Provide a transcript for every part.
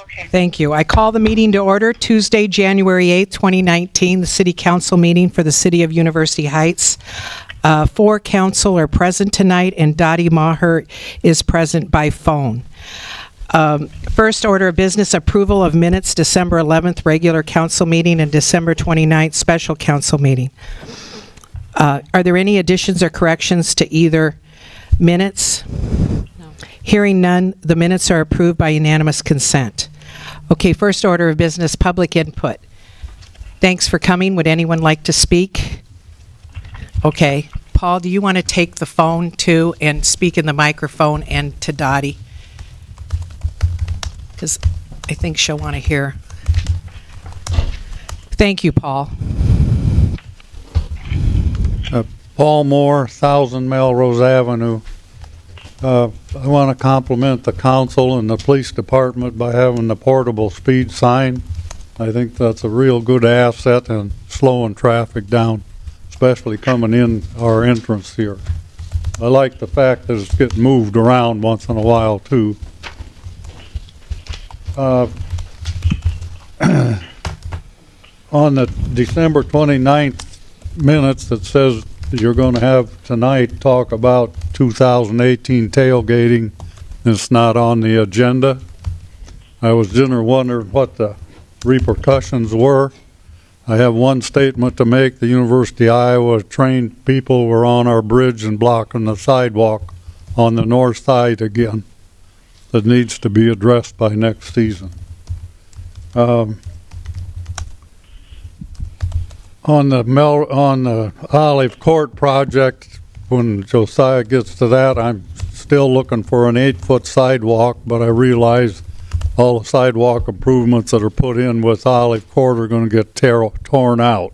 Okay. Thank you. I call the meeting to order Tuesday, January 8th, 2019, the City Council meeting for the City of University Heights. Uh, Four council are present tonight, and Dottie Maher is present by phone. Um, First order of business, approval of minutes, December 11th, regular council meeting, and December 29th, special council meeting. Uh, Are there any additions or corrections to either minutes? Hearing none, the minutes are approved by unanimous consent. Okay, first order of business, public input. Thanks for coming. Would anyone like to speak? Okay. Paul, do you want to take the phone too and speak in the microphone and to Dottie? Because I think she'll want to hear. Thank you, Paul. Uh, Paul Moore, Thousand Melrose Avenue. Uh, I want to compliment the council and the police department by having the portable speed sign. I think that's a real good asset in slowing traffic down, especially coming in our entrance here. I like the fact that it's getting moved around once in a while, too. Uh, On the December 29th minutes, it says you're going to have tonight talk about 2018 tailgating. It's not on the agenda. I was dinner wondering what the repercussions were. I have one statement to make. The University of Iowa trained people were on our bridge and blocking the sidewalk on the north side again. That needs to be addressed by next season. Um, on the Mel, on the Olive Court project, when Josiah gets to that, I'm still looking for an eight-foot sidewalk, but I realize all the sidewalk improvements that are put in with Olive Court are gonna get tear, torn out.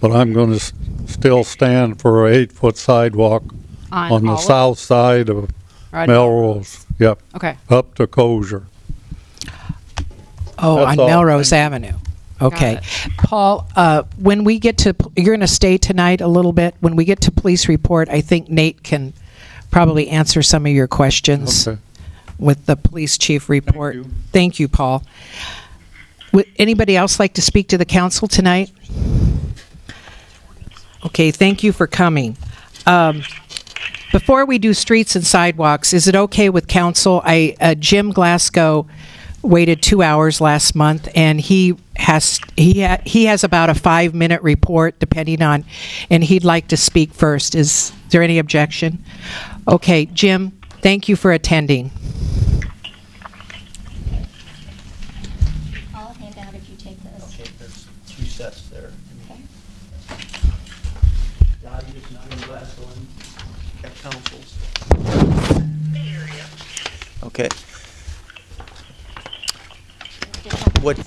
But I'm gonna s- still stand for an eight-foot sidewalk on the Olive? south side of Or on- Melrose, yep, Okay. up to Kosher. Oh, That's on all. Melrose Avenue. Okay. Paul, uh, when we get to, you're going to stay tonight a little bit. When we get to police report, I think Nate can probably answer some of your questions Okay. with the police chief report. you. Thank you, Paul. Would anybody else like to speak to the council tonight? Okay, thank you for coming. Um, before we do streets and sidewalks, is it okay with council? I uh, Jim Glasgow waited two hours last month, and he has he ha- he has about a five minute report, depending on, and he'd like to speak first. Is there any objection? Okay, Jim, thank you for attending. I'll hand out if you take this. Okay, there's two sets there. Okay. Dottie is not in last one. Got councils. Okay. What,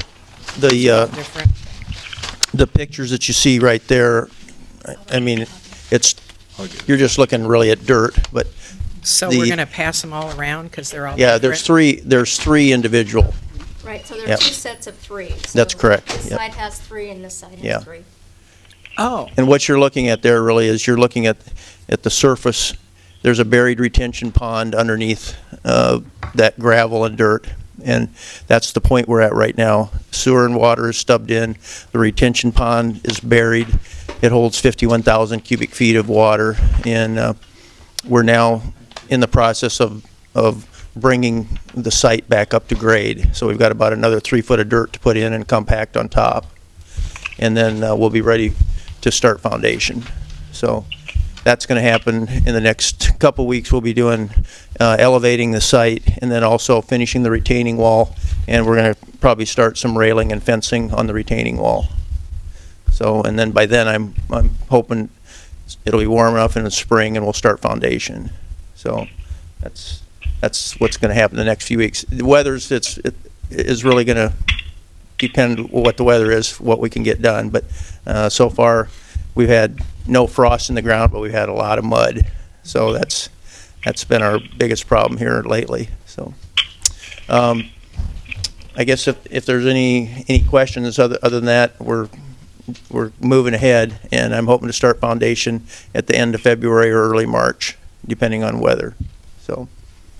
the, uh, Different. the pictures that you see right there, I- I mean, it's, you're just looking really at dirt, but, So The- we're going to pass them all around because they're all yeah, there's three, there's three individual. Right, so there are Yep. two sets of three. That's So correct, This yep. side has three and this side Yeah. has three. Oh, And what you're looking at there really is you're looking at, at the surface. There's a buried retention pond underneath uh, that gravel and dirt. And that's the point we're at right now. Sewer and water is stubbed in. The retention pond is buried. It holds 51,000 cubic feet of water. And uh, we're now in the process of, of bringing the site back up to grade. So we've got about another three foot of dirt to put in and compact on top. And then uh, we'll be ready to start foundation. So that's going to happen in the next couple weeks. We'll be doing uh, elevating the site and then also finishing the retaining wall. And we're going to probably start some railing and fencing on the retaining wall. So, and then by then, I'm, I'm hoping it'll be warm enough in the spring and we'll start foundation. So that's, that's what's going to happen the next few weeks. The weather's, it's, it is really going to depend what the weather is, what we can get done. But uh, so far, we've had no frost in the ground, but we've had a lot of mud. So that's that's been our biggest problem here lately. So um, I guess if, if there's any any questions other other than that, we're we're moving ahead, and I'm hoping to start foundation at the end of February or early March, depending on weather. So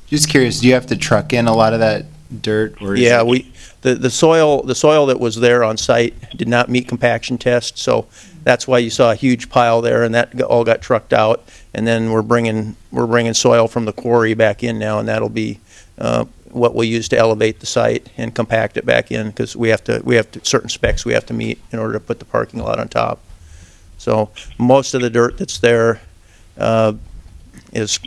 Just curious, do you have to truck in a lot of that dirt or? Yeah, we, the, the soil, the soil that was there on site did not meet compaction test, so that's why you saw a huge pile there, and that all got trucked out. And then we're bringing, we're bringing soil from the quarry back in now, and that'll be, uh, what we'll use to elevate the site and compact it back in, because we have to, we have to, certain specs we have to meet in order to put the parking lot on top. So, most of the dirt that's there, uh, is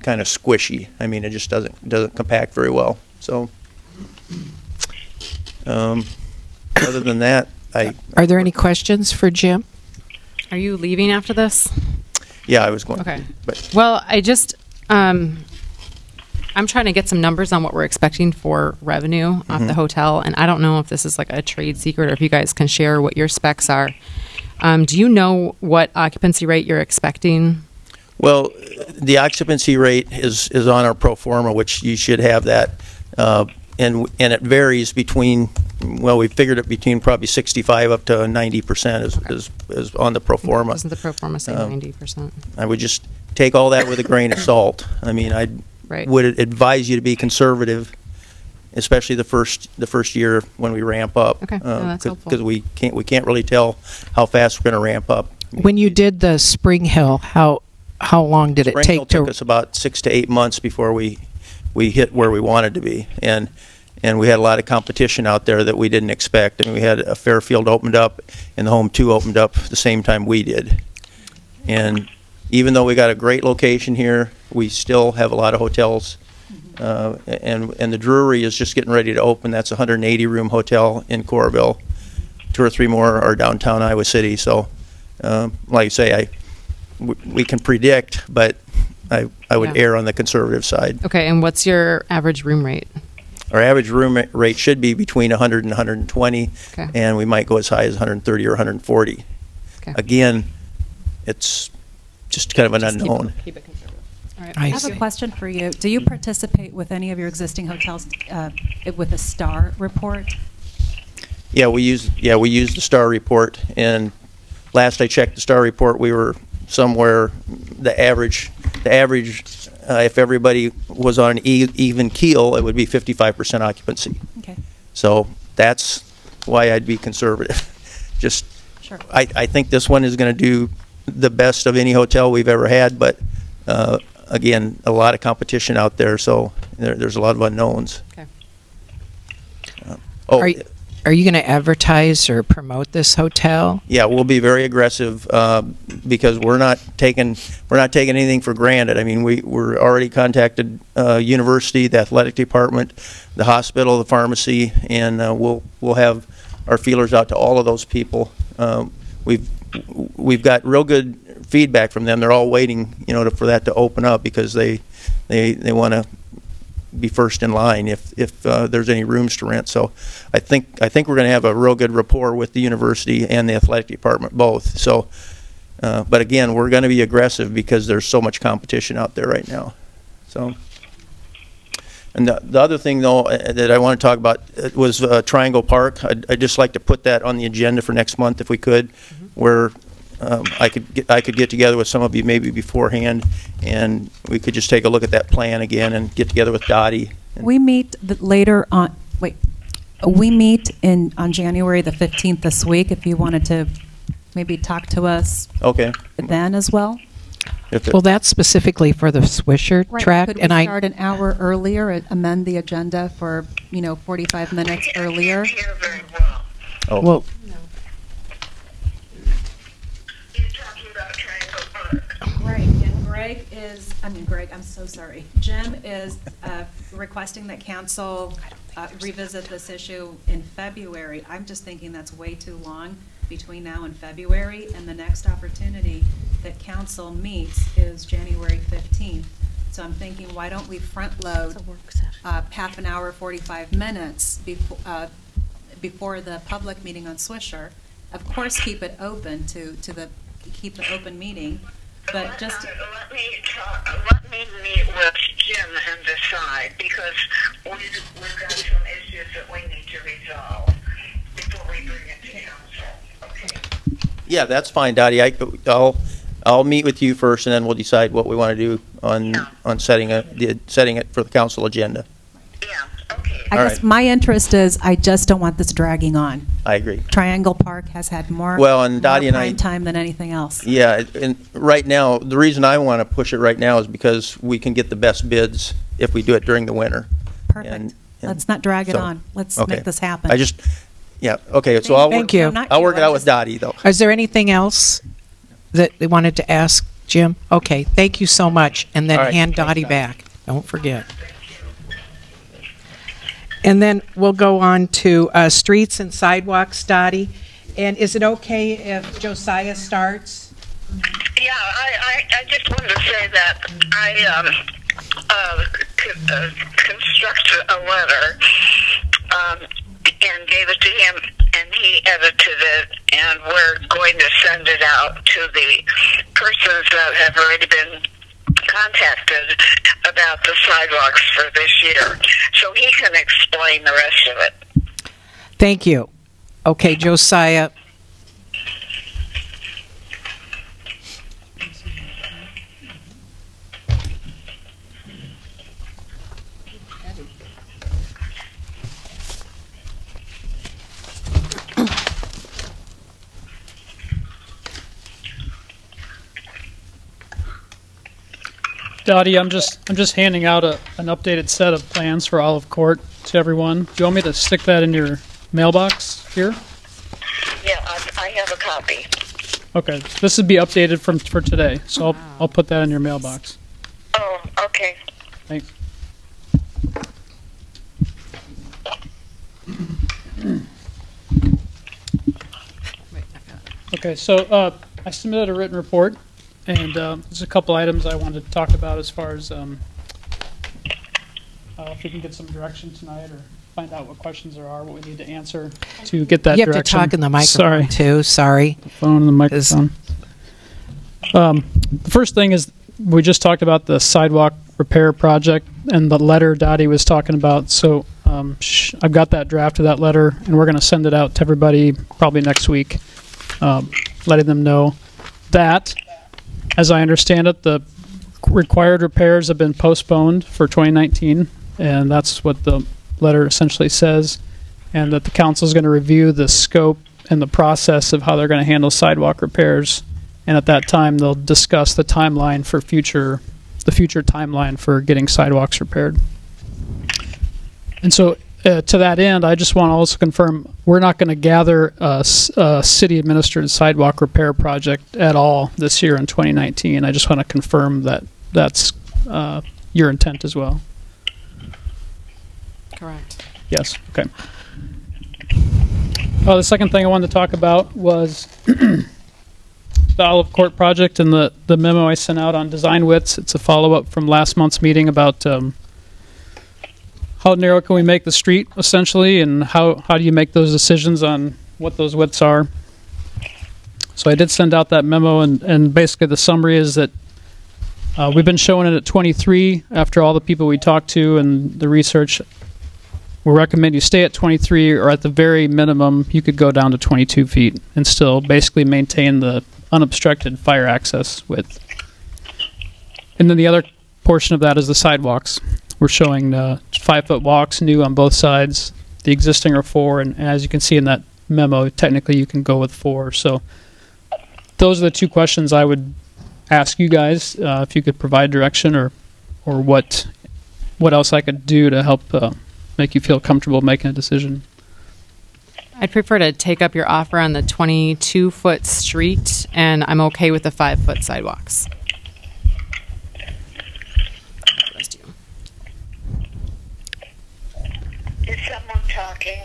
kind of squishy. I mean, it just doesn't, doesn't compact very well, so. Um, other than that, I, Are there any questions for Jim? Are you leaving after this? yeah, I was going. Okay. But, Well, I just, um, I'm trying to get some numbers on what we're expecting for revenue off Mm-hmm. the hotel, and I don't know if this is like a trade secret or if you guys can share what your specs are. Um, do you know what occupancy rate you're expecting? well, the occupancy rate is, is on our pro forma, which you should have that. Uh, and, and it varies between, well, we figured it between probably 65 up to 90% is, is, is on the pro forma. Doesn't the pro forma say Um, 90%? I would just take all that with a grain of salt. I mean, I Right. would advise you to be conservative, especially the first, the first year when we ramp up. Okay, no, that's helpful. Because we can't, we can't really tell how fast we're going to ramp up. When you did the Spring Hill, how, how long did it Spring Hill take took to? us about six to eight months before we, we hit where we wanted to be. And, and we had a lot of competition out there that we didn't expect. I mean, we had a Fairfield opened up and the Home2 opened up the same time we did. And even though we got a great location here, we still have a lot of hotels. Uh, and, and the Drury is just getting ready to open. That's a 180-room hotel in Coralville. Two or three more are downtown Iowa City. So, um, like I say, I, we- we can predict, but I, I would Yeah. err on the conservative side. Okay, and what's your average room rate? Our average room rate should be between 100 and 120, Okay. and we might go as high as 130 or 140. Okay. Again, it's just kind of an Just keep it- unknown. Keep it conservative. All right. I I have see. a question for you. Do you participate with any of your existing hotels uh, with a STAR report? Yeah, we use, yeah, we used the STAR report, and last I checked the STAR report, we were somewhere, the average, the average, uh, if everybody was on an e- even keel, it would be 55% occupancy. Okay, So that's why I'd be conservative. Just, sure. I, I think this one is going to do the best of any hotel we've ever had, but uh, again, a lot of competition out there, so there, there's a lot of unknowns. Okay. Uh, Oh, Are you- Are you going to advertise or promote this hotel? yeah, we'll be very aggressive um, because we're not taking we're not taking anything for granted. I mean, we we're already contacted uh, university, the athletic department, the hospital, the pharmacy, and uh, we'll we'll have our feelers out to all of those people. Um, we've we've got real good feedback from them. They're all waiting, you know, to, for that to open up because they they they want to be first in line if if uh, there's any rooms to rent. So I think I think we're going to have a real good rapport with the university and the athletic department both. So, uh, but again, we're going to be aggressive because there's so much competition out there right now. So. And the, the other thing, though, uh, that I want to talk about uh, was uh, Triangle Park. I'd, I'd just like to put that on the agenda for next month if we could, where um, I could get, I could get together with some of you maybe beforehand, and we could just take a look at that plan again and get together with Dottie. and- We meet the- later on, wait, we meet in, on January the 15th this week, if you wanted to maybe talk to us Okay. then as well. If it- Well, that's specifically for the Swisher track, Could we and I, start an hour earlier, uh, amend the agenda for, you know, 45 minutes earlier? hear very well. Right, and Greg is, I mean, Greg, I'm so sorry. Jim is uh, requesting that council uh, revisit this issue in February. I'm just thinking that's way too long between now and February, and the next opportunity that council meets is January 15th. So I'm thinking, why don't we front-load uh, half an hour, 45 minutes before, uh, before the public meeting on Swisher? Of course, keep it open to, to the, keep the open meeting, but Let- just, uh, Let me talk, let me meet with Jim and decide, because we, we've got some issues that we need to resolve before we bring it to council, okay? Yeah, that's fine, Dottie. I, I'll, I'll meet with you first, and then we'll decide what we want to do on, on setting a, the- setting it for the council agenda. Yeah, okay. I All guess right. my interest is, I just don't want this dragging on. I agree. Triangle Park has had more. Well, and Dottie more and I- prime time than anything else. Yeah, and right now, the reason I want to push it right now is because we can get the best bids if we do it during the winter. Perfect. and- Let's not drag it so, on. Let's okay. make this happen. I just, yeah, okay, so I'll. Thank work- you. Not I'll work it I out with just- Dottie, though. Is there anything else that they wanted to ask Jim? Okay, thank you so much. And then All right. hand Dottie back. Don't forget. And then we'll go on to uh, streets and sidewalks, Dottie. And is it okay if Josiah starts? Yeah, I, I, I just wanted to say that I um, uh, c- uh, constructed a letter um, and gave it to him, and he edited it, and we're going to send it out to the persons that have already been contacted about the sidewalks for this year, so he can explain the rest of it. Thank you. Okay, Josiah. Dottie, I'm just I'm just handing out a, an updated set of plans for Olive Court to everyone. Do you want me to stick that in your mailbox here? Yeah, I, I have a copy. Okay, this would be updated from for today, so I'll I'll put that in your mailbox. Oh, okay. Thanks. Okay, so uh, I submitted a written report, and uh, there's a couple items I wanted to talk about as far as um, uh, if we can get some direction tonight or find out what questions there are, what we need to answer to get that you have direction. to talk in the microphone, Sorry, too. Sorry. The phone and the Is- microphone. Um, the first thing is we just talked about the sidewalk repair project and the letter Dottie was talking about. So um, sh- I've got that draft of that letter, and we're going to send it out to everybody probably next week, um, letting them know that, as I understand it, the required repairs have been postponed for 2019, and that's what the letter essentially says, and that the council is going to review the scope and the process of how they're going to handle sidewalk repairs, and at that time they'll discuss the timeline for future, the future timeline for getting sidewalks repaired. And so, uh, to that end, I just want to also confirm we're not going to gather a city administered sidewalk repair project at all this year in 2019. I just want to confirm that that's uh, your intent as well. Correct. Yes, okay. Uh, the second thing I wanted to talk about was the Olive Court project and the, the memo I sent out on design widths. It's a follow-up from last month's meeting about um, how narrow can we make the street essentially and how, how do you make those decisions on what those widths are. So I did send out that memo and, and basically the summary is that uh, we've been showing it at 23 after all the people we talked to and the research. We recommend you stay at 23 or at the very minimum you could go down to 22 feet and still basically maintain the unobstructed fire access width. And then the other portion of that is the sidewalks we're showing uh, five foot walks new on both sides the existing are four and as you can see in that memo technically you can go with four so those are the two questions i would ask you guys uh, if you could provide direction or or what what else i could do to help uh, make you feel comfortable making a decision. I'd prefer to take up your offer on the 22 foot street, and I'm okay with the five foot sidewalks. Is someone talking?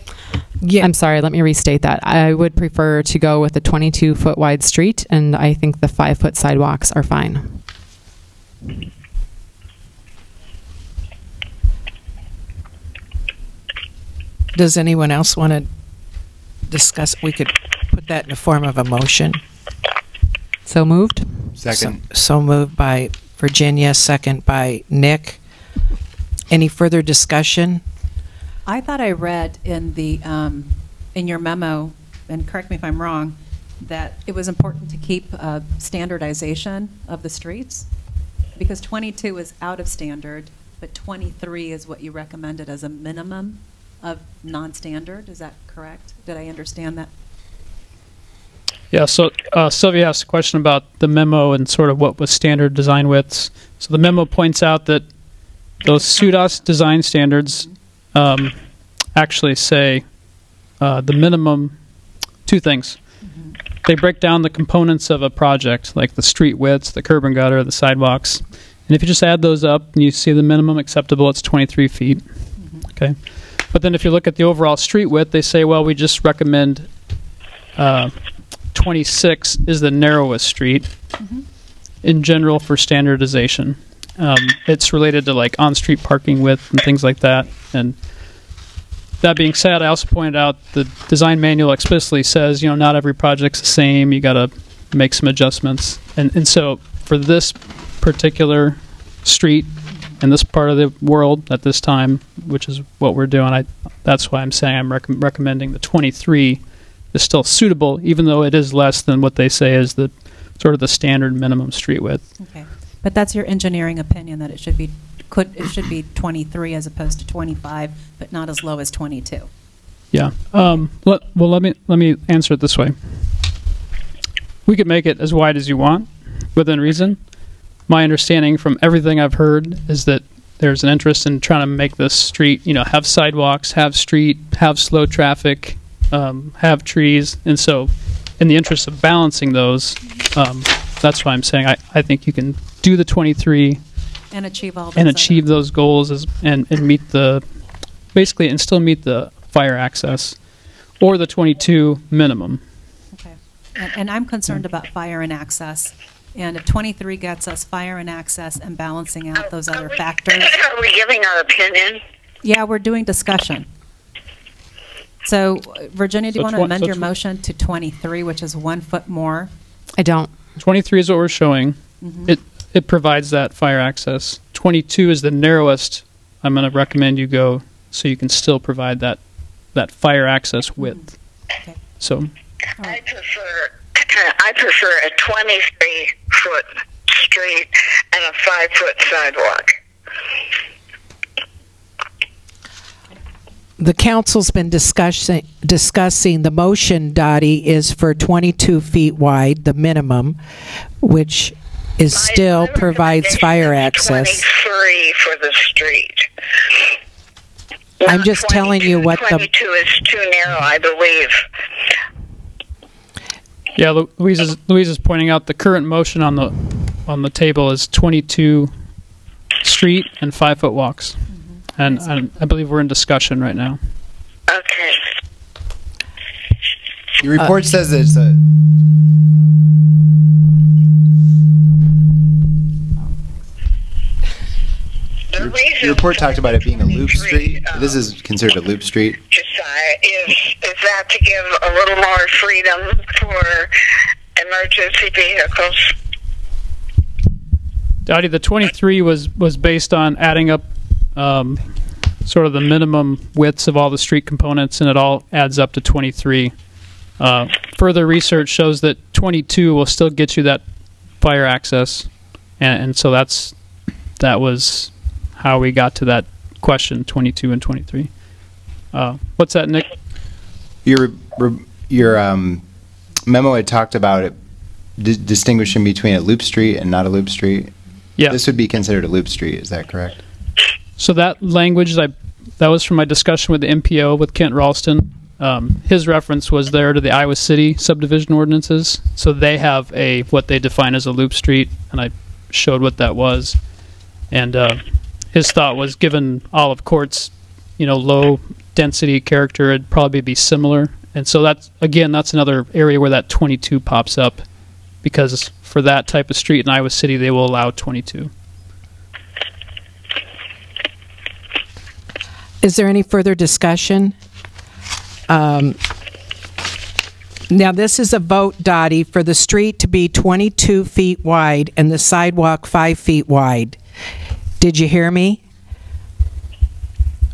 Yeah. I'm sorry, let me restate that. I would prefer to go with a 22 foot wide street, and I think the five foot sidewalks are fine. Does anyone else want to discuss? We could put that in the form of a motion. So moved? So, so moved by Virginia, second by Nick. Any further discussion? I thought I read in the, um, in your memo, and correct me if I'm wrong, that it was important to keep uh, standardization of the streets, because 22 is out of standard, but 23 is what you recommended as a minimum of non-standard, is that correct? Did I understand that? Yeah, so uh, Sylvia asked a question about the memo and sort of what was standard design widths. So the memo points out that those SUDAS design standards um, actually say uh, the minimum two things. They break down the components of a project, like the street widths, the curb and gutter, the sidewalks. And if you just add those up and you see the minimum acceptable, it's 23 feet. Okay. But then if you look at the overall street width, they say, well, we just recommend uh, 26 is the narrowest street in general for standardization. Um, it's related to like on-street parking width and things like that. And that being said, I also pointed out the design manual explicitly says, you know, not every project's the same. You got to make some adjustments. And and so for this particular street in this part of the world at this time, which is what we're doing, I that's why I'm saying I'm rec- recommending the 23 is still suitable, even though it is less than what they say is the sort of the standard minimum street width. Okay. But that's your engineering opinion, that it should be, could, it should be 23 as opposed to 25, but not as low as 22? Yeah. Um, let, well, let me let me answer it this way. We could make it as wide as you want, within reason. My understanding from everything I've heard is that there's an interest in trying to make this street, you know, have sidewalks, have street, have slow traffic, um, have trees, and so, in the interest of balancing those, um, that's why I'm saying I, I think you can do the 23 And achieve all those and other- achieve those goals as, and, and meet the basically and still meet the fire access or the 22 minimum Okay. And, and I'm concerned about fire and access. And if 23 gets us fire and access and balancing out those Are other we- factors, Are we giving our opinion? yeah, we're doing discussion. So uh, Virginia, do you So want to twen- amend so your tw- motion to 23, which is one foot more? I don't. 23 is what we're showing Mm-hmm. it it provides that fire access 22 is the narrowest i'm going to recommend you go so you can still provide that that fire access width Okay. so I prefer, I prefer a 23 foot street and a five foot sidewalk. The council's been discussing, discussing, the motion, Dottie, is for 22 feet wide, the minimum, which is My- still my provides fire recommendation is access. 23 for the street. I'm just telling you 22. what the- 22 is too narrow, I believe. yeah Lu- louise is louise is pointing out the current motion on the on the table is 22 street and five foot walks and, and i believe we're in discussion right now Okay. Your report says it's a. The Your, reason your report talked about it being a loop street. uh, This is considered a loop street. Josiah, is, is that to give a little more freedom for emergency vehicles? Dottie, the 23 was was based on adding up um, sort of the minimum widths of all the street components, and it all adds up to 23. Uh, further research shows that 22 will still get you that fire access, and, and so that's that was how we got to that question 22 and 23. Uh, what's that, Nick? Your your um, memo had talked about it di- distinguishing between a loop street and not a loop street. Yeah. This would be considered a loop street. Is that correct? So that language that I, that was from my discussion with the MPO with Kent Ralston. Um, his reference was there to the Iowa City subdivision ordinances. So they have a what they define as a loop street, and I showed what that was. And uh, his thought was, given Olive Court's, you know, low density character, it'd probably be similar. And so that's again, that's another area where that 22 pops up, because for that type of street in Iowa City, they will allow 22. Is there any further discussion? Um, Now, this is a vote, Dottie, for the street to be 22 feet wide and the sidewalk five feet wide. Did you hear me?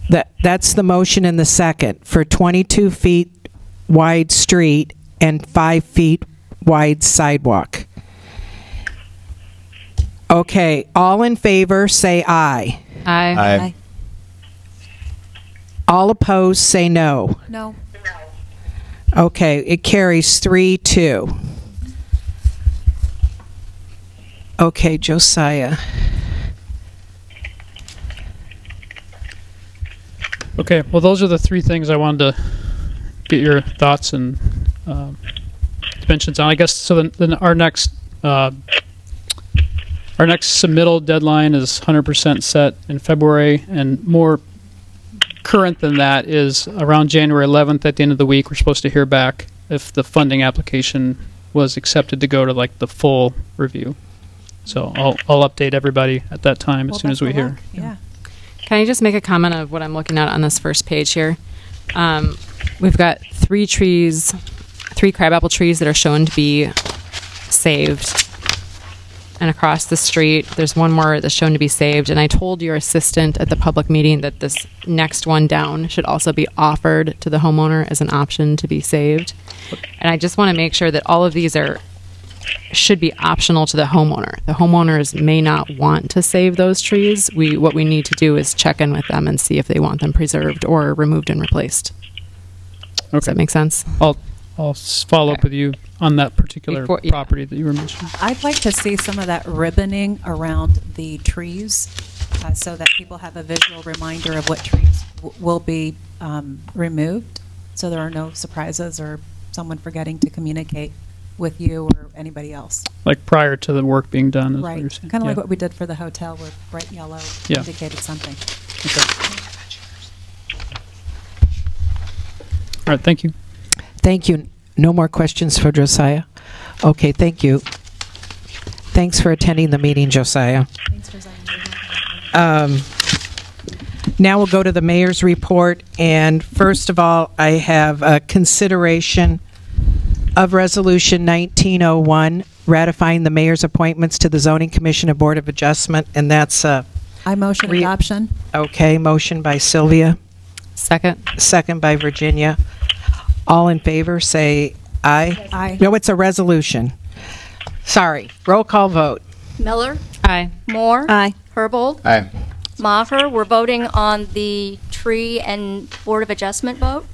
That, that's the motion in the second, for 22 feet wide street and five feet wide sidewalk. Okay, all in favor, say aye. Aye. Aye. All opposed, say no. No. No. Okay, it carries three, two. Okay, Josiah. Okay, well, those are the three things I wanted to get your thoughts and um, dimensions on. I guess so. Then, then our next uh, our next submittal deadline is 100% set in February, and more current than that is around January 11th. At the end of the week, we're supposed to hear back if the funding application was accepted to go to like the full review. So I'll I'll update everybody at that time as Well, soon as we hear. luck. Yeah. Can I just make a comment of what I'm looking at on this first page here? Um, we've got three trees, three crabapple trees that are shown to be saved. And across the street, there's one more that's shown to be saved. And I told your assistant at the public meeting that this next one down should also be offered to the homeowner as an option to be saved. And I just want to make sure that all of these are should be optional to the homeowner. The homeowners may not want to save those trees. We what we need to do is check in with them and see if they want them preserved or removed and replaced. Does that make sense? I'll I'll s- follow up with you on that particular Before- yeah. property that you were mentioning. I'd like to see some of that ribboning around the trees uh, so that people have a visual reminder of what trees w- will be um, removed, so there are no surprises or someone forgetting to communicate with you or anybody else. Like prior to the work being done. Is what Right, you're saying. kind of like Yeah. what we did for the hotel where bright yellow Yeah. indicated something. Okay. All right. Thank you. Thank you. No more questions for Josiah? Okay, thank you. Thanks for attending the meeting, Josiah. Thanks for Um, Now we'll go to the mayor's report, and first of all, I have a consideration of Resolution 1901, ratifying the mayor's appointments to the Zoning Commission and Board of Adjustment, and that's, uh, I motion Re- adoption. okay, motion by Sylvia, Second. second by Virginia. All in favor, say aye. Aye. No, it's a resolution. Sorry, roll call vote. Miller, Aye. Moore. Aye. Herbold, Aye. Maher. We're voting on the tree and Board of Adjustment vote.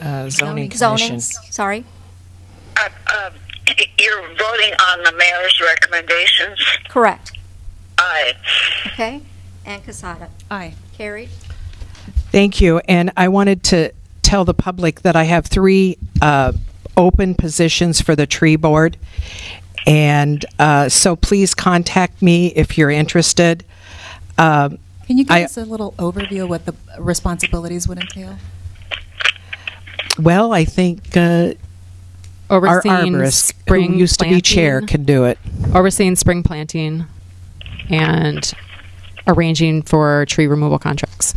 Uh, Zoning Zoning, Commission. sorry. Uh, uh, you're voting on the mayor's recommendations? Correct. Aye. Okay. And Quezada. Aye. Carried. Thank you. And I wanted to tell the public that I have three uh, open positions for the tree board. And uh, so please contact me if you're interested. Um, Can you give I- us a little overview of what the responsibilities would entail? well, I think uh, our Overseeing arborist, spring who used to be chair, planting. can do it. overseeing spring planting and arranging for tree removal contracts.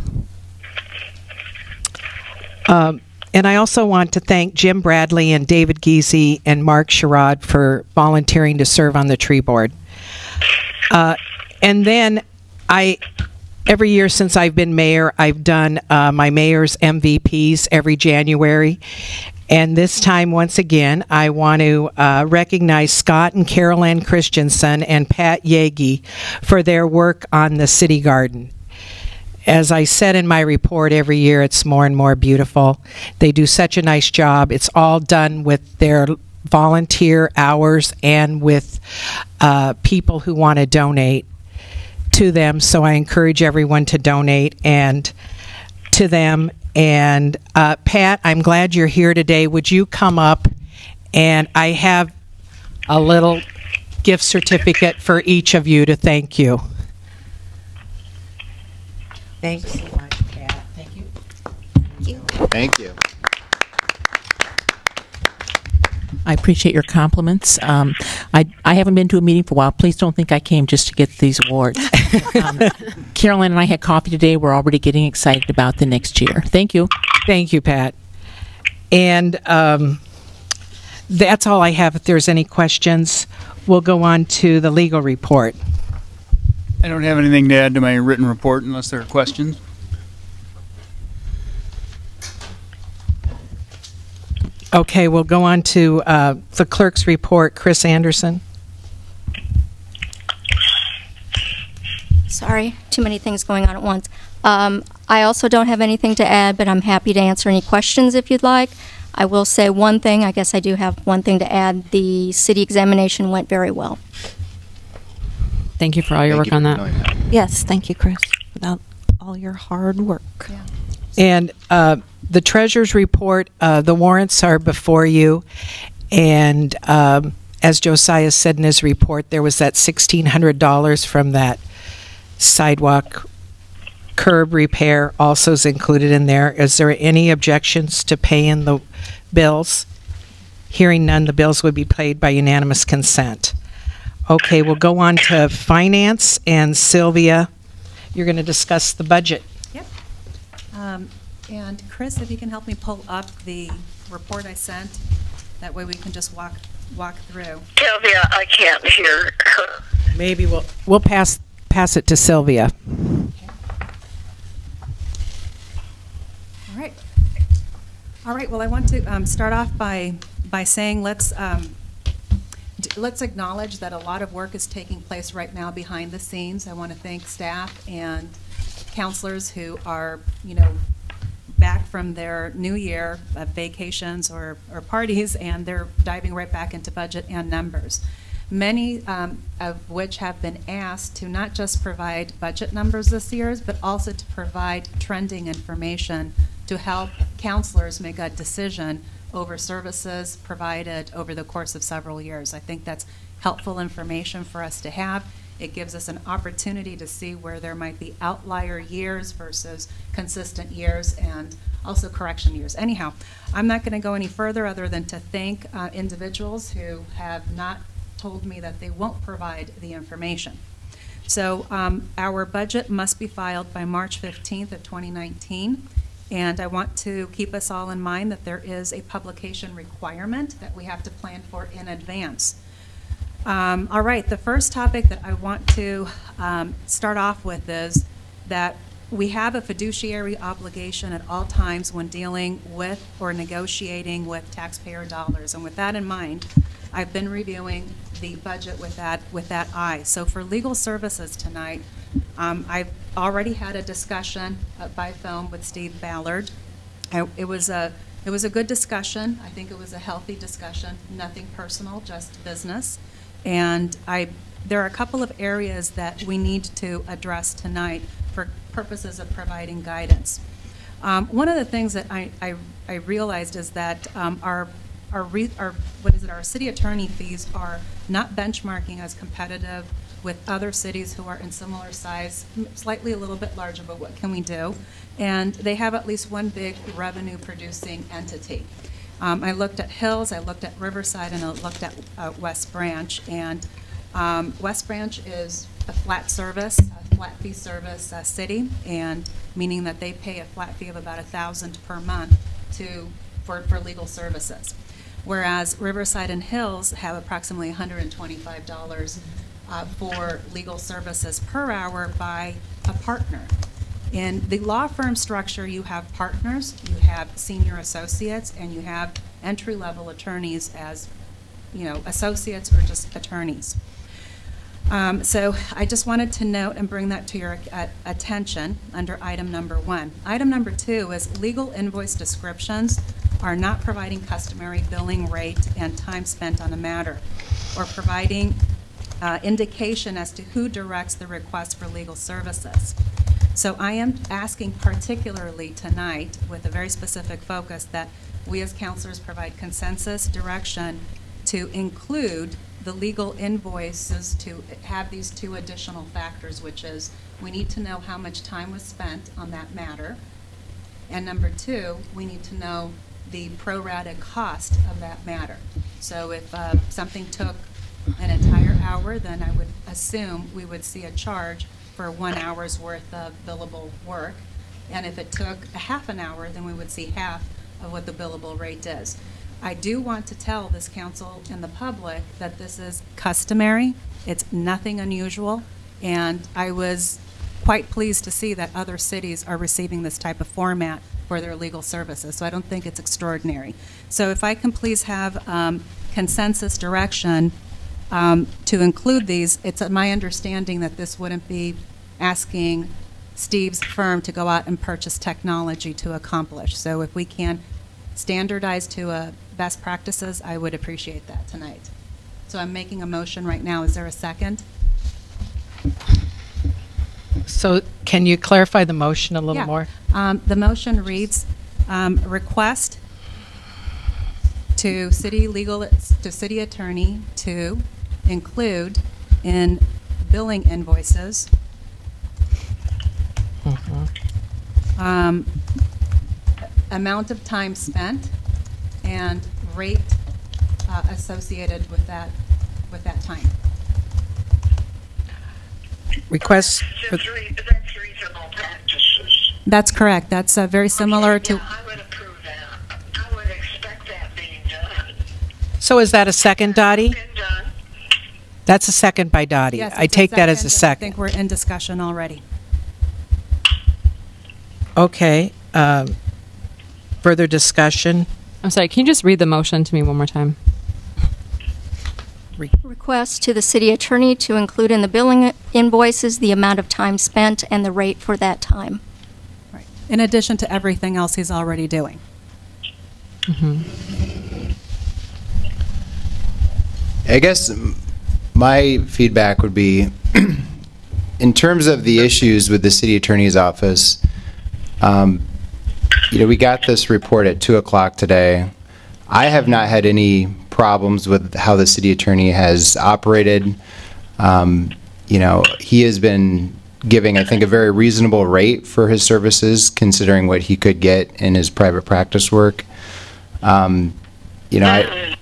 Um, and I also want to thank Jim Bradley and David Giese and Mark Sherrod for volunteering to serve on the tree board. Uh, and then I, every year since I've been mayor, I've done uh, my mayor's MVPs every January. And this time, once again, I want to uh, recognize Scott and Carol Ann Christensen and Pat Yagi for their work on the city garden as I said in my report, every year it's more and more beautiful. They do such a nice job. It's all done with their volunteer hours and with uh, people who want to donate to them. So I encourage everyone to donate and to them. And uh, Pat, I'm glad you're here today. Would you come up? And I have a little gift certificate for each of you to thank you. Thanks so much, Pat. Thank you. Thank you. I appreciate your compliments. Um, I, I haven't been to a meeting for a while. Please don't think I came just to get these awards. um, Carolyn and I had coffee today. We're already getting excited about the next year. Thank you. Thank you, Pat. And um, that's all I have. If there's any questions, we'll go on to the legal report. I don't have anything to add to my written report unless there are questions. Okay, we'll go on to uh, the clerk's report. Chris Anderson. Sorry, too many things going on at once. Um, I also don't have anything to add, but I'm happy to answer any questions if you'd like. I will say one thing, I guess I do have one thing to add. The city examination went very well. Thank you for all your Thank work you on for that. knowing that. Yes, thank you, Chris, without all your hard work. And uh, the treasurer's report, uh, the warrants are before you. And um, as Josiah said in his report, there was that $1,600 from that sidewalk curb repair also is included in there. Is there any objections to paying the bills? Hearing none, the bills would be paid by unanimous consent. Okay, we'll go on to finance, and Sylvia, you're going to discuss the budget. Um, And Chris, if you can help me pull up the report I sent, that way we can just walk, walk through. Sylvia, I can't hear her. Maybe we'll, we'll pass, pass it to Sylvia. All right. All right, well, I want to um, start off by, by saying, let's, um, d- let's acknowledge that a lot of work is taking place right now behind the scenes. I want to thank staff and counselors who are, you know, back from their new year of vacations or, or parties, and they're diving right back into budget and numbers. Many um, of which have been asked to not just provide budget numbers this year, but also to provide trending information to help counselors make a decision over services provided over the course of several years. I think that's helpful information for us to have. It gives us an opportunity to see where there might be outlier years versus consistent years and also correction years. Anyhow, I'm not going to go any further other than to thank uh, individuals who have not told me that they won't provide the information. So um, our budget must be filed by March 15th of 2019. And I want to keep us all in mind that there is a publication requirement that we have to plan for in advance. Um, all right, the first topic that I want to um, start off with is that we have a fiduciary obligation at all times when dealing with or negotiating with taxpayer dollars. And with that in mind, I've been reviewing the budget with that with that eye. So for legal services tonight, um, I've already had a discussion uh, by phone with Steve Ballard. I, it was a it was a good discussion. I think it was a healthy discussion. Nothing personal, just business. And I there are a couple of areas that we need to address tonight for purposes of providing guidance. Um, one of the things that I, I, I realized is that um, our our, re, our what is it? Our city attorney fees are not benchmarking as competitive with other cities who are in similar size, slightly a little bit larger, but what can we do? And they have at least one big revenue-producing entity. Um, I looked at Hills, I looked at Riverside, and I looked at uh, West Branch. And um, West Branch is a flat service, a flat fee service uh, city, and meaning that they pay a flat fee of about a thousand per month to for, for legal services. Whereas Riverside and Hills have approximately $125 uh, for legal services per hour by a partner. In the law firm structure, you have partners, you have senior associates, and you have entry-level attorneys as, you know, associates or just attorneys. Um, So I just wanted to note and bring that to your uh, attention under item number one. Item number two is legal invoice descriptions are not providing customary billing rate and time spent on a matter, or providing uh, indication as to who directs the request for legal services. So I am asking particularly tonight, with a very specific focus, that we as counselors provide consensus direction to include the legal invoices to have these two additional factors, which is, we need to know how much time was spent on that matter. And number two, we need to know the pro-rata cost of that matter. So if uh, something took an entire hour, then I would assume we would see a charge for one hour's worth of billable work. And if it took a half an hour, then we would see half of what the billable rate is. I do want to tell this council and the public that this is customary, it's nothing unusual, and I was quite pleased to see that other cities are receiving this type of format for their legal services, so I don't think it's extraordinary. So if I can please have um, consensus direction um, to include these, it's my understanding that this wouldn't be asking Steve's firm to go out and purchase technology to accomplish. So if we can standardize to uh, best practices, I would appreciate that tonight. So I'm making a motion right now. Is there a second? So can you clarify the motion a little Yeah. more? Um, The motion reads, um, request to city legal, to city attorney to include in billing invoices um, amount of time spent and rate uh, associated with that, with that time. Request for, That's re- that's reasonable practices. That's correct. That's uh, very similar to, Yeah, I would approve that. I would expect that being done. so is that a second, Dottie? Been done. That's a second by Dottie. yes. I take that as a second. I think we're in discussion already. Okay. um, Further discussion? I'm sorry, can you just read the motion to me one more time? Request to the city attorney to include in the billing invoices the amount of time spent and the rate for that time. Right. In addition to everything else he's already doing. I guess m- my feedback would be, in terms of the issues with the city attorney's office, um, you know, we got this report at 2 o'clock today. I have not had any problems with how the city attorney has operated. Um, You know, he has been giving, I think, a very reasonable rate for his services, considering what he could get in his private practice work. Um, You know, I,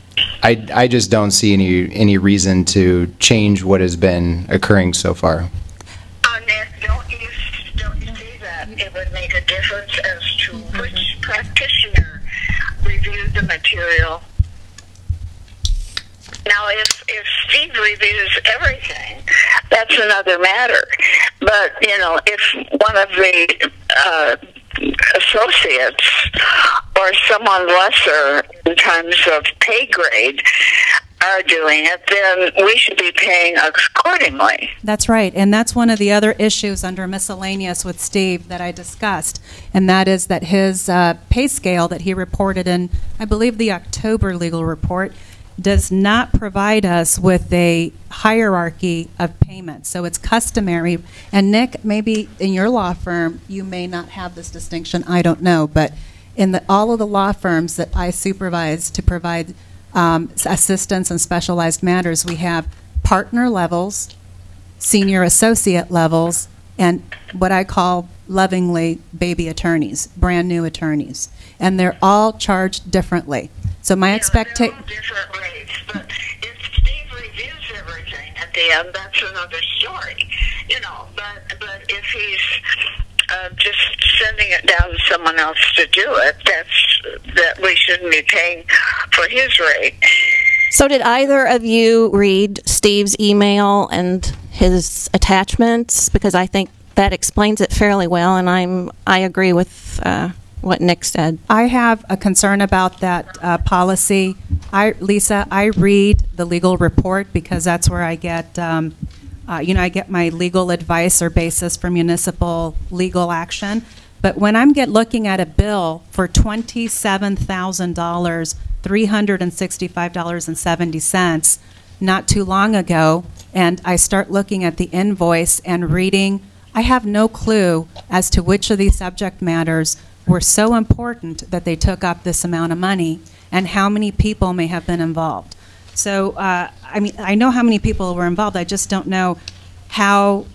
I, I just don't see any, any reason to change what has been occurring so far. Uh, Nick, don't you, don't you see that it would make a difference as to which practitioner reviewed the material? Now, if, if Steve reviews everything, that's another matter. But, you know, if one of the uh, associates or someone lesser in terms of pay grade are doing it, then we should be paying accordingly. That's right, and that's one of the other issues under miscellaneous with Steve that I discussed, and that is that his uh, pay scale that he reported in, I believe, the October legal report, does not provide us with a hierarchy of payments. So it's customary, and Nick, maybe in your law firm, you may not have this distinction, I don't know, but in the, all of the law firms that I supervise to provide um, assistance in specialized matters, we have partner levels, senior associate levels, and what I call lovingly baby attorneys, brand new attorneys. And they're all charged differently. So my Yeah, expectation. different rates, but if Steve reviews everything at the end, that's another story, you know. But but if he's uh, just sending it down to someone else to do it, that's that we shouldn't be paying for his rate. So, did either of you read Steve's email and his attachments? Because I think that explains it fairly well, and I'm I agree with uh, what Nick said. I have a concern about that uh, policy. I, Lisa, I read the legal report because that's where I get, um, uh, you know, I get my legal advice or basis for municipal legal action. But when I'm get looking at a bill for twenty-seven thousand dollars, three hundred and sixty-five dollars and seventy cents, not too long ago, and I start looking at the invoice and reading, I have no clue as to which of these subject matters were so important that they took up this amount of money and how many people may have been involved. So, uh, I mean, I know how many people were involved, I just don't know how,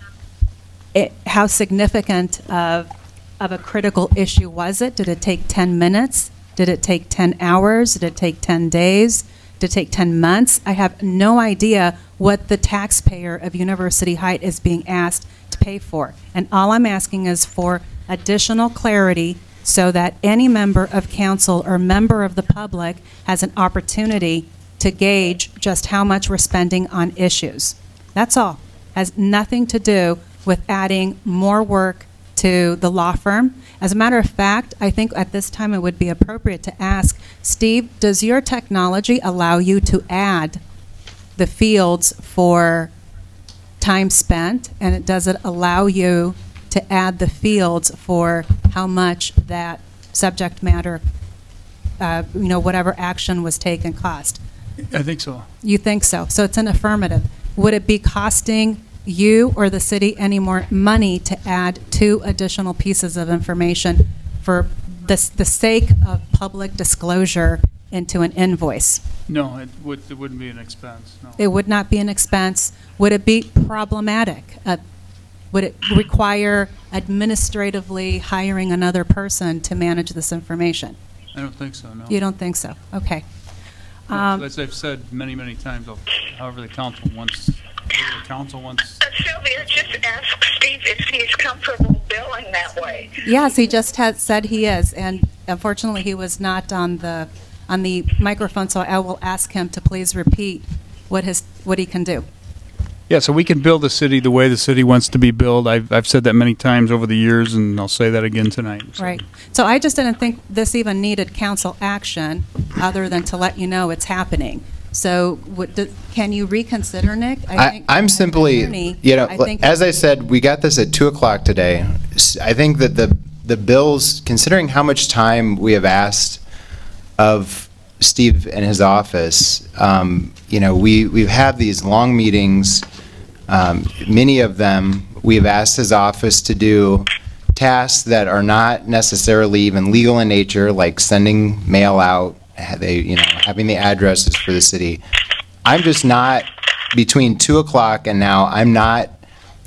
it, how significant of, of a critical issue was it? Did it take 10 minutes? Did it take 10 hours? Did it take 10 days? Did it take 10 months? I have no idea what the taxpayer of University Height is being asked to pay for. And all I'm asking is for additional clarity so that any member of council or member of the public has an opportunity to gauge just how much we're spending on issues. That's all. Has nothing to do with adding more work to the law firm. As a matter of fact, I think at this time it would be appropriate to ask Steve, does your technology allow you to add the fields for time spent, and does it allow you to add the fields for how much that subject matter, uh, you know, whatever action was taken cost? I think so. You think so? So it's an affirmative. Would it be costing you or the city any more money to add two additional pieces of information for the, the sake of public disclosure into an invoice? No, it would, it wouldn't be an expense, no. It would not be an expense. Would it be problematic? Uh, Would it require administratively hiring another person to manage this information? I don't think so, no. You don't think so? Okay. Um, As I've said many, many times, I'll- however the council wants, however the council wants, Sylvia, just ask Steve if he's comfortable billing that way. Yes, he just has said he is, and unfortunately, he was not on the, on the microphone, so I will ask him to please repeat what his, what he can do. Yeah, so we can build the city the way the city wants to be built. I've, I've said that many times over the years, and I'll say that again tonight. So- Right. So I just didn't think this even needed council action, other than to let you know it's happening. So would, do- can you reconsider, Nick? I, think I'm simply, attorney, you know, I think- as I said, we got this at two o'clock today. I think that the, the bills, considering how much time we have asked of Steve and his office, um, you know, we, we've had these long meetings. Um, many of them, we've asked his office to do tasks that are not necessarily even legal in nature, like sending mail out, they, you know, having the addresses for the city. I'm just not, between 2 o'clock and now, I'm not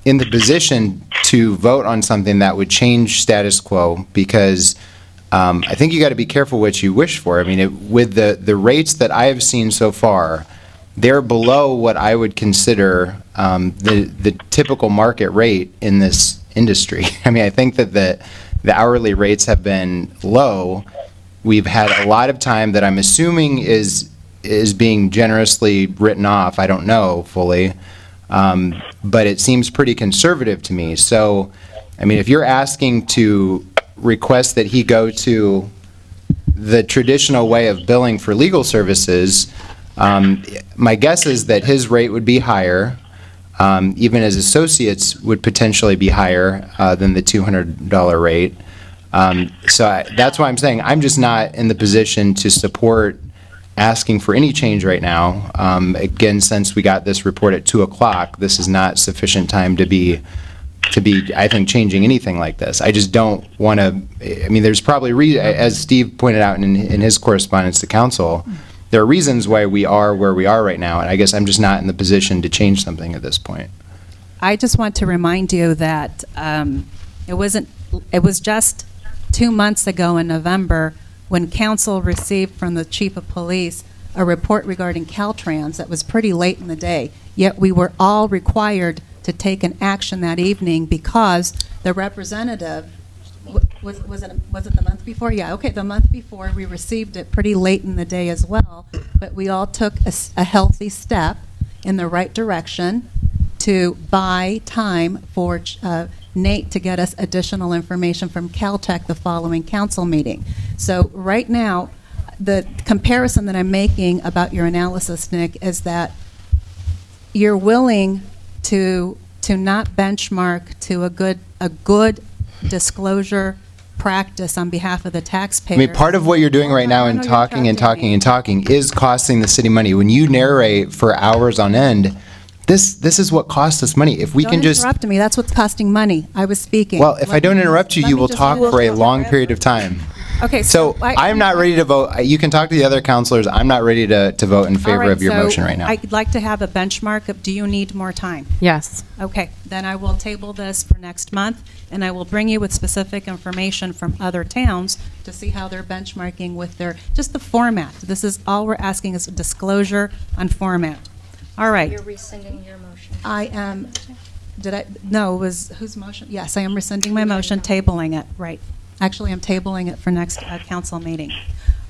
in the position to vote on something that would change status quo, because um, I think you got to be careful what you wish for. I mean, it- with the, the rates that I have seen so far, they're below what I would consider um, the, the typical market rate in this industry. I mean, I think that the, the hourly rates have been low. We've had a lot of time that I'm assuming is, is being generously written off. I don't know fully. Um, But it seems pretty conservative to me. So, I mean, if you're asking to request that he go to the traditional way of billing for legal services, um, my guess is that his rate would be higher, um, even as associates would potentially be higher uh, than the $200 rate. Um, So I- that's why I'm saying, I'm just not in the position to support asking for any change right now. Um, Again, since we got this report at 2 o'clock, this is not sufficient time to be, to be, I think, changing anything like this. I just don't want to, I mean, there's probably, as Steve pointed out in, in his correspondence to council, there are reasons why we are where we are right now, and I guess I'm just not in the position to change something at this point. I just want to remind you that um, it wasn't, it was just two months ago in November when council received from the chief of police a report regarding Caltrans that was pretty late in the day. Yet we were all required to take an action that evening because the representative, was, was it, was it the month before? Yeah, okay, the month before, we received it pretty late in the day as well. But we all took a, healthy step in the right direction to buy time for uh, Nate to get us additional information from Caltech the following council meeting. So right now, the comparison that I'm making about your analysis, Nick, is that you're willing to to not benchmark to a good a good disclosure practice on behalf of the taxpayer. I mean, part of what you're doing right now I and know you're talking and talking and talking is costing the city money. When you narrate for hours on end, this, this is what costs us money. If we don't can just, interrupt me. That's what's costing money. I was speaking. well, if I don't me- interrupt you, let you me will just talk for a long period of time. Okay, So I- I'm not ready to vote. You can talk to the other counselors. I'm not ready to, to vote in All favor right, of your so motion right now. I'd like to have a benchmark of, do you need more time? Yes. Okay, then I will table this for next month, and I will bring you with specific information from other towns to see how they're benchmarking with their, just the format. This is, all we're asking is a disclosure on format. All right. You're rescinding your motion. I am, did I, no, it was, whose motion? Yes, I am rescinding my motion, tabling it, right. Actually, I'm tabling it for next uh, council meeting.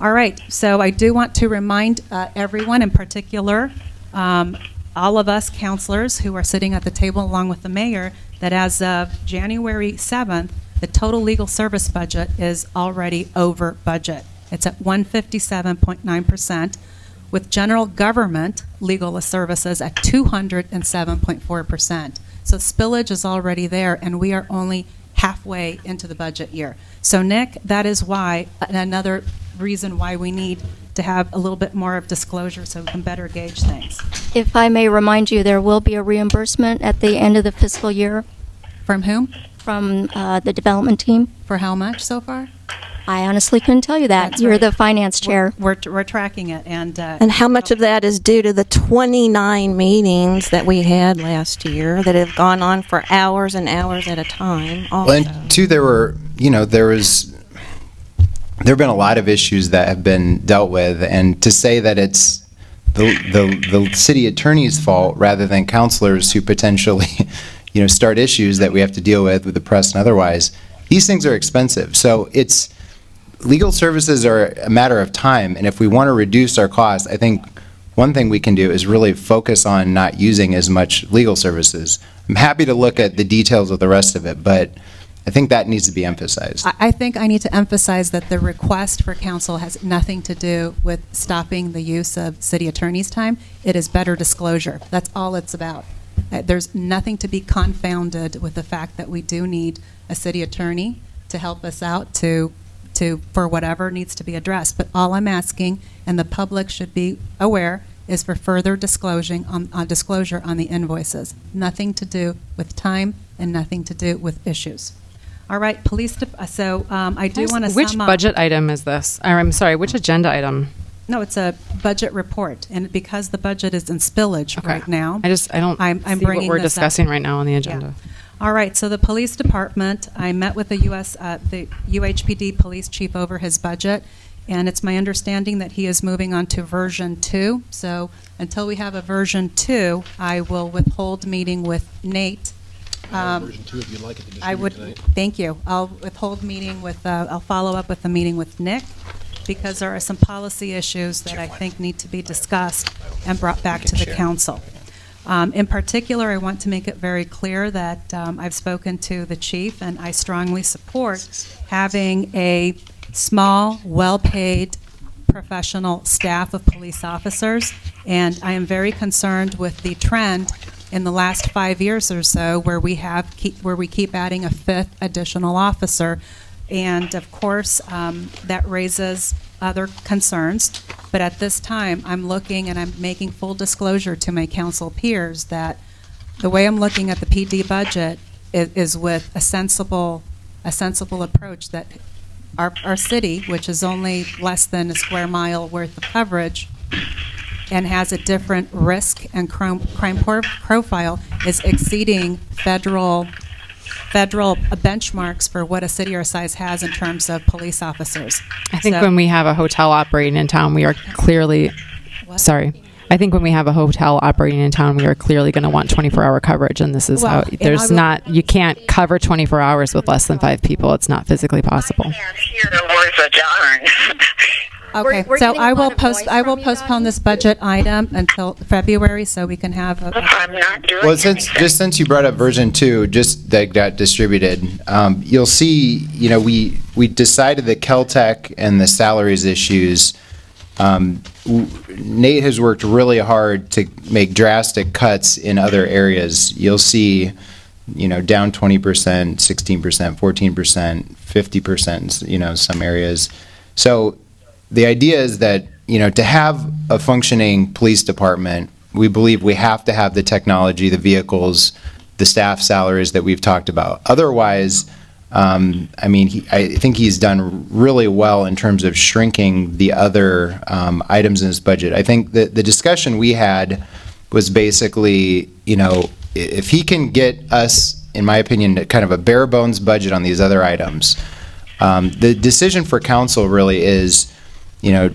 All right, so I do want to remind uh, everyone, in particular, um, all of us counselors who are sitting at the table along with the mayor, that as of January 7th, the total legal service budget is already over budget. It's at 157.9%, with general government legal services at 207.4%. So spillage is already there, and we are only halfway into the budget year. So Nick, that is why, another reason why we need to have a little bit more of disclosure so we can better gauge things. If I may remind you, there will be a reimbursement at the end of the fiscal year From whom? from uh, the development team. For how much so far? I honestly couldn't tell you that. That's You're right. the finance chair. We're, we're, we're tracking it, and, uh, And how much of that is due to the 29 meetings that we had last year that have gone on for hours and hours at a time? Well, Also. and two, there were, you know, there was, there have been a lot of issues that have been dealt with, and to say that it's the, the, the city attorney's fault rather than counselors who potentially, you know, start issues that we have to deal with with the press and otherwise, these things are expensive. So it's, legal services are a matter of time, and if we want to reduce our costs, I think one thing we can do is really focus on not using as much legal services. I'm happy to look at the details of the rest of it, but I think that needs to be emphasized. I, think I need to emphasize that the request for council has nothing to do with stopping the use of city attorney's time. It is better disclosure. That's all it's about. Uh, There's nothing to be confounded with the fact that we do need a city attorney to help us out to, to, for whatever needs to be addressed. But all I'm asking, and the public should be aware, is for further disclosing on, on disclosure on the invoices. Nothing to do with time and nothing to do with issues. All right, police, dep- uh, so um, I do want to Which sum up. budget item is this? Or, I'm sorry, which agenda item? No, it's a budget report, and because the budget is in spillage Okay. right now. I just, I don't I'm- I'm see what we're this up. discussing right now on the agenda. All right, so the police department, I met with the U.S., uh, the UHPD police chief over his budget, and it's my understanding that he is moving on to version two. So until we have a version two, I will withhold meeting with Nate. Um, Version two, if you'd like it to I would, tonight. thank you. I'll withhold meeting with, uh, I'll follow up with the meeting with Nick, because there are some policy issues that I think need to be discussed and brought back to the council. Um, In particular, I want to make it very clear that um, I've spoken to the chief, and I strongly support having a small, well-paid, professional staff of police officers, and I am very concerned with the trend in the last five years or so where we have, keep- where we keep adding a fifth additional officer. And of course, um, that raises other concerns. But at this time, I'm looking and I'm making full disclosure to my council peers that the way I'm looking at the PD budget is, is with a sensible, a sensible approach that our, our city, which is only less than a square mile worth of coverage, and has a different risk and crime, crime profile, is exceeding federal federal benchmarks for what a city our size has in terms of police officers. I think So- when we have a hotel operating in town, we are clearly, What? sorry. I think when we have a hotel operating in town, we are clearly going to want 24-hour coverage, and this is Well, how, there's will- not, you can't cover 24 hours with less than five people. It's not physically possible. Can't hear worth a darn. Okay, We're- we're so getting a I will of post, noise I will from you, postpone this budget item until February so we can have a- a I'm not doing Well, since, anything. just since you brought up version two, just that got distributed, um, you'll see, you know, we, we decided that Keltec and the salaries issues, um, w- Nate has worked really hard to make drastic cuts in other areas. You'll see, you know, down twenty percent, sixteen percent, fourteen percent, fifty percent, you know, some areas. So the idea is that, you know, to have a functioning police department, we believe we have to have the technology, the vehicles, the staff salaries that we've talked about. Otherwise, um, I mean, he, I think he's done really well in terms of shrinking the other um, items in his budget. I think that the discussion we had was basically, you know, if he can get us, in my opinion, kind of a bare bones budget on these other items, um, the decision for council really is, you know,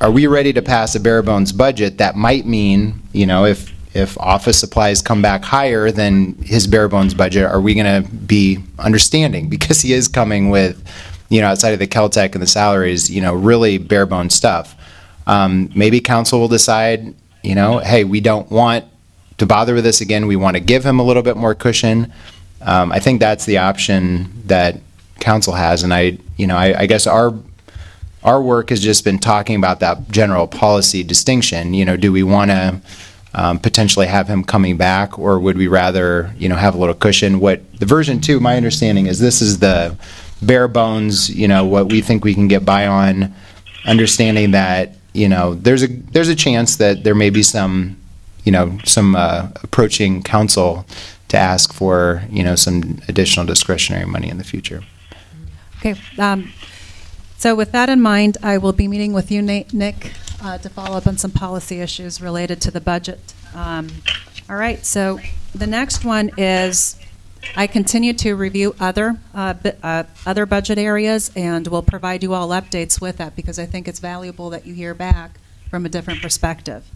are we ready to pass a bare bones budget that might mean, you know, if if office supplies come back higher than his bare bones budget, are we going to be understanding because he is coming with, you know, outside of the Keltec and the salaries, you know, really bare bones stuff. Um, maybe council will decide, you know, hey, we don't want to bother with this again. We want to give him a little bit more cushion. Um, I think that's the option that council has, and I, you know, I, I guess our our work has just been talking about that general policy distinction. You know, do we want to um, potentially have him coming back, or would we rather, you know, have a little cushion? What the version two, my understanding is this is the bare bones, you know, what we think we can get by on, understanding that, you know, there's a there's a chance that there may be some, you know, some uh, approaching council to ask for, you know, some additional discretionary money in the future. Okay, um, so with that in mind, I will be meeting with you, Nate, Nick, uh, to follow up on some policy issues related to the budget. Um, all right, so the next one is I continue to review other uh, uh, other budget areas, and will provide you all updates with that because I think it's valuable that you hear back from a different perspective.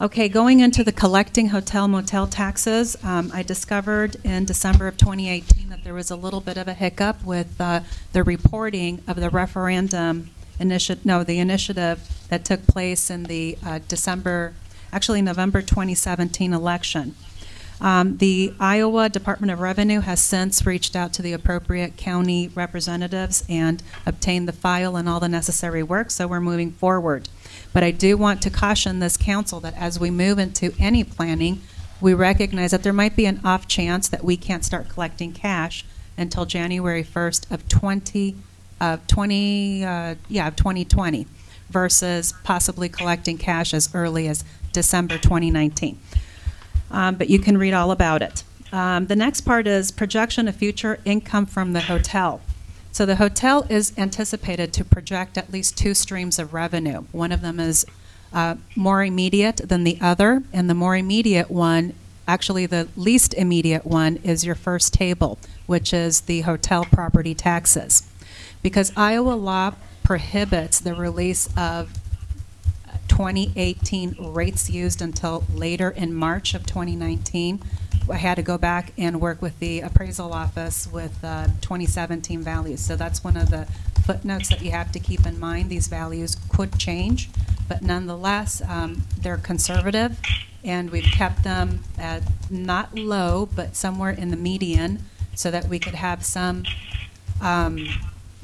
Okay, going into the collecting hotel motel taxes, um, I discovered in December of 2018 that there was a little bit of a hiccup with uh, the reporting of the referendum initiative, no, the initiative that took place in the uh, December, actually November 2017 election. Um, the Iowa Department of Revenue has since reached out to the appropriate county representatives and obtained the file and all the necessary work, so we're moving forward. But I do want to caution this council that as we move into any planning, we recognize that there might be an off chance that we can't start collecting cash until January 1st of 20, of 20, uh, yeah, of 2020 versus possibly collecting cash as early as December 2019 um, but you can read all about it. Um, the next part is projection of future income from the hotel. So the hotel is anticipated to project at least two streams of revenue. One of them is uh, more immediate than the other, and the more immediate one, actually the least immediate one, is your first table, which is the hotel property taxes. Because Iowa law prohibits the release of 2018 rates used until later in March of 2019. I had to go back and work with the appraisal office with uh, 2017 values. So that's one of the footnotes that you have to keep in mind. These values could change, but nonetheless, um, they're conservative, and we've kept them at not low, but somewhere in the median, so that we could have some um,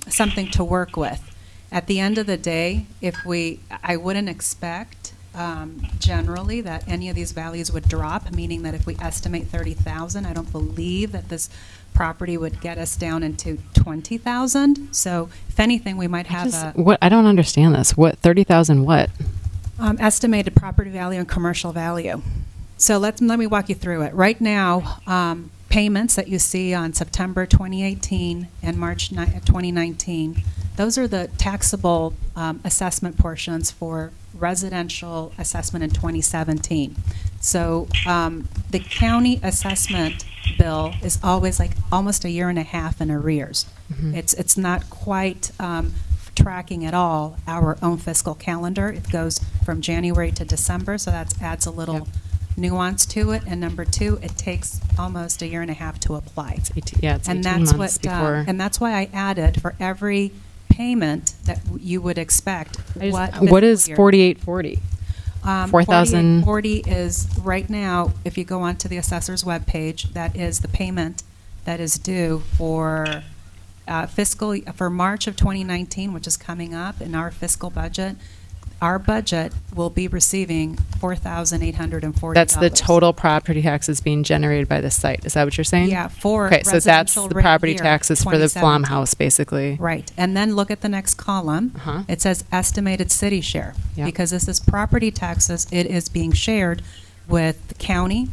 something to work with. At the end of the day, if we, I wouldn't expect um, generally that any of these values would drop, meaning that if we estimate 30,000, I don't believe that this property would get us down into 20,000. So if anything, we might have Just- a what I don't understand this. What thirty thousand? What? um, estimated property value and commercial value. So let's, let me walk you through it. Right now, um, payments that you see on September 2018 and March ni- 2019, those are the taxable um, assessment portions for residential assessment in 2017. So um, the county assessment bill is always like almost a year and a half in arrears. It's, it's not quite um, tracking at all our own fiscal calendar. It goes from January to December, so that adds a little nuance to it. And number two, it takes almost a year and a half to apply. yeah, it's and 18 that's months what, uh, before- and that's why I added for every payment that you would expect. I just- what fiscal year. forty-eight forty? Um, 4,000 4840 is, right now, if you go onto the assessor's webpage, that is the payment that is due for uh, fiscal, for March of 2019, which is coming up in our fiscal budget. Our budget will be receiving $4,840. That's the total property taxes being generated by the site. Is that what you're saying? Yeah, for Okay, so that's residential the property taxes for the 2017. Flom House, basically. Right, and then look at the next column. Uh-huh. It says estimated city share. Yeah. Because this is property taxes, it is being shared with the county,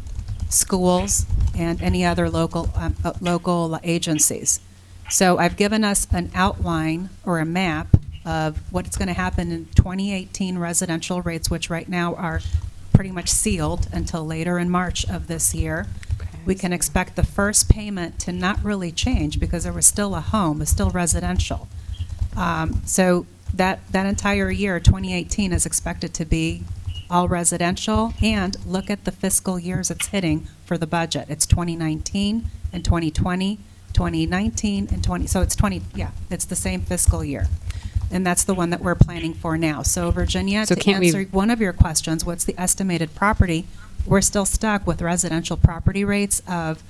schools, and any other local, um, uh, local agencies. So I've given us an outline or a map of what's going to happen in 2018 residential rates, which right now are pretty much sealed until later in March of this year. We can expect the first payment to not really change because there was still a home, it's still residential. Um, So that, that entire year, 2018, is expected to be all residential. And look at the fiscal years it's hitting for the budget. It's 2019 and 2020, 2019 and 20, so it's 20, yeah, it's the same fiscal year. And that's the one that we're planning for now. So Virginia, So to can't we- answer one of your questions, what's the estimated property? We're still stuck with residential property rates of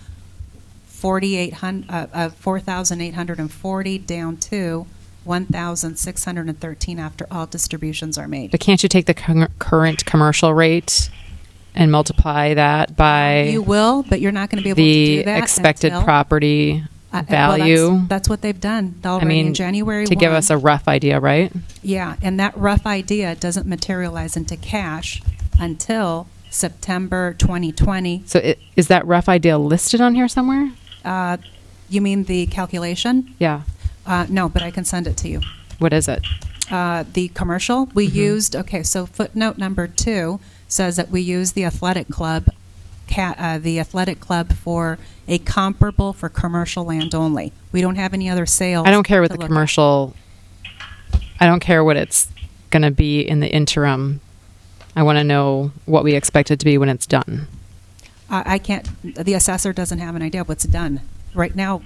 4,800, uh, of 4,840 down to 1,613 after all distributions are made. But can't you take the current commercial rate and multiply that by You will, but you're not going to be able to the do that expected until- property Uh, well, that's- value? That's what they've done I already mean, in January to give us a rough idea, right? Yeah, and that rough idea doesn't materialize into cash until September 2020. So i- is that rough idea listed on here somewhere? Uh, You mean the calculation? Yeah. Uh, No, but I can send it to you. What is it? Uh, The commercial, we Mm-hmm. used, okay, so footnote number two says that we use the athletic club, ca- uh, the athletic club for a comparable for commercial land only. We don't have any other sales. I don't care what the look at. commercial. I don't care what it's going to be in the interim. I want to know what we expect it to be when it's done. I I can't, the assessor doesn't have an idea of what's done. Right now,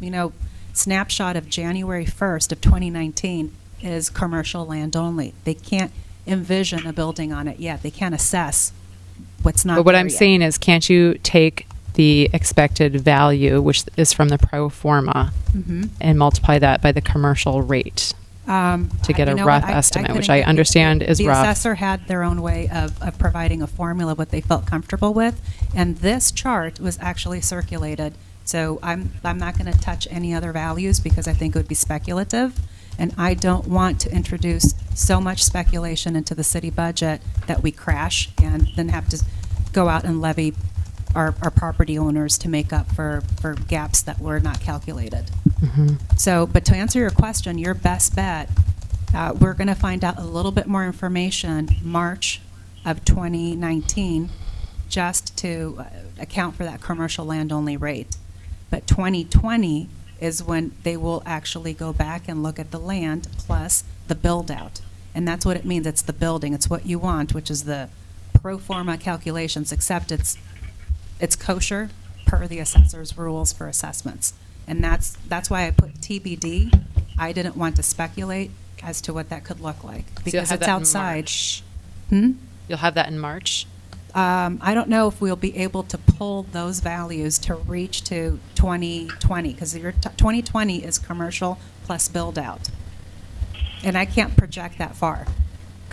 you know, snapshot of January 1st of 2019 is commercial land only. They can't envision a building on it yet. They can't assess what's not but what I'm yet. saying is, can't you take the expected value, which is from the pro forma, Mhm. and multiply that by the commercial rate? Um, to get I- a rough? I- estimate, couldn't which I understand is the rough. assessor had their own way of, of providing a formula, what they felt comfortable with, and this chart was actually circulated. So I'm, I'm not going to touch any other values because I think it would be speculative, and I don't want to introduce so much speculation into the city budget that we crash and then have to go out and levy our, our property owners to make up for, for gaps that were not calculated. Mhm. So, but to answer your question, your best bet, uh, we're going to find out a little bit more information March of 2019, just to uh, account for that commercial land only rate. But 2020 is when they will actually go back and look at the land plus the build out. And that's what it means. It's the building. It's what you want, which is the pro forma calculations, except it's it's kosher per the assessor's rules for assessments. And that's, that's why I put TBD. I didn't want to speculate as to what that could look like, because it's that in outside. March. Hmm? You'll have that in March. Um, I don't know if we'll be able to pull those values to reach to 2020, because your t- 2020 is commercial plus build-out. And I can't project that far.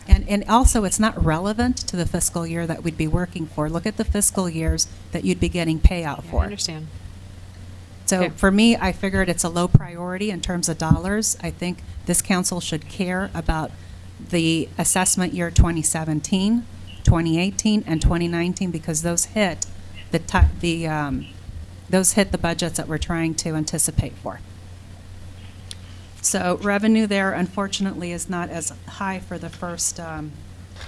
And, and also, it's not relevant to the fiscal year that we'd be working for. Look at the fiscal years that you'd be getting payout Yeah, for. I understand. So Okay. for me, I figured it's a low priority in terms of dollars. I think this council should care about the assessment year 2017, 2018, and 2019 because those hit the ti- the um, those hit the budgets that we're trying to anticipate for. So revenue there, unfortunately, is not as high for the first um,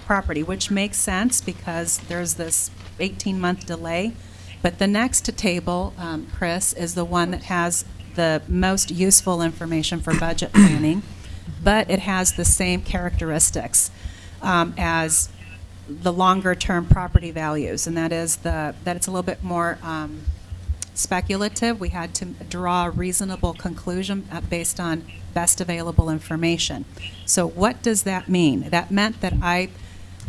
property, which makes sense because there's this 18-month delay. But the next table, um, Chris, is the one that has the most useful information for budget planning, but it has the same characteristics um, as the longer-term property values, and that is the that it's a little bit more um, speculative. We had to draw a reasonable conclusion uh, based on best available information. So, what does that mean? That meant that I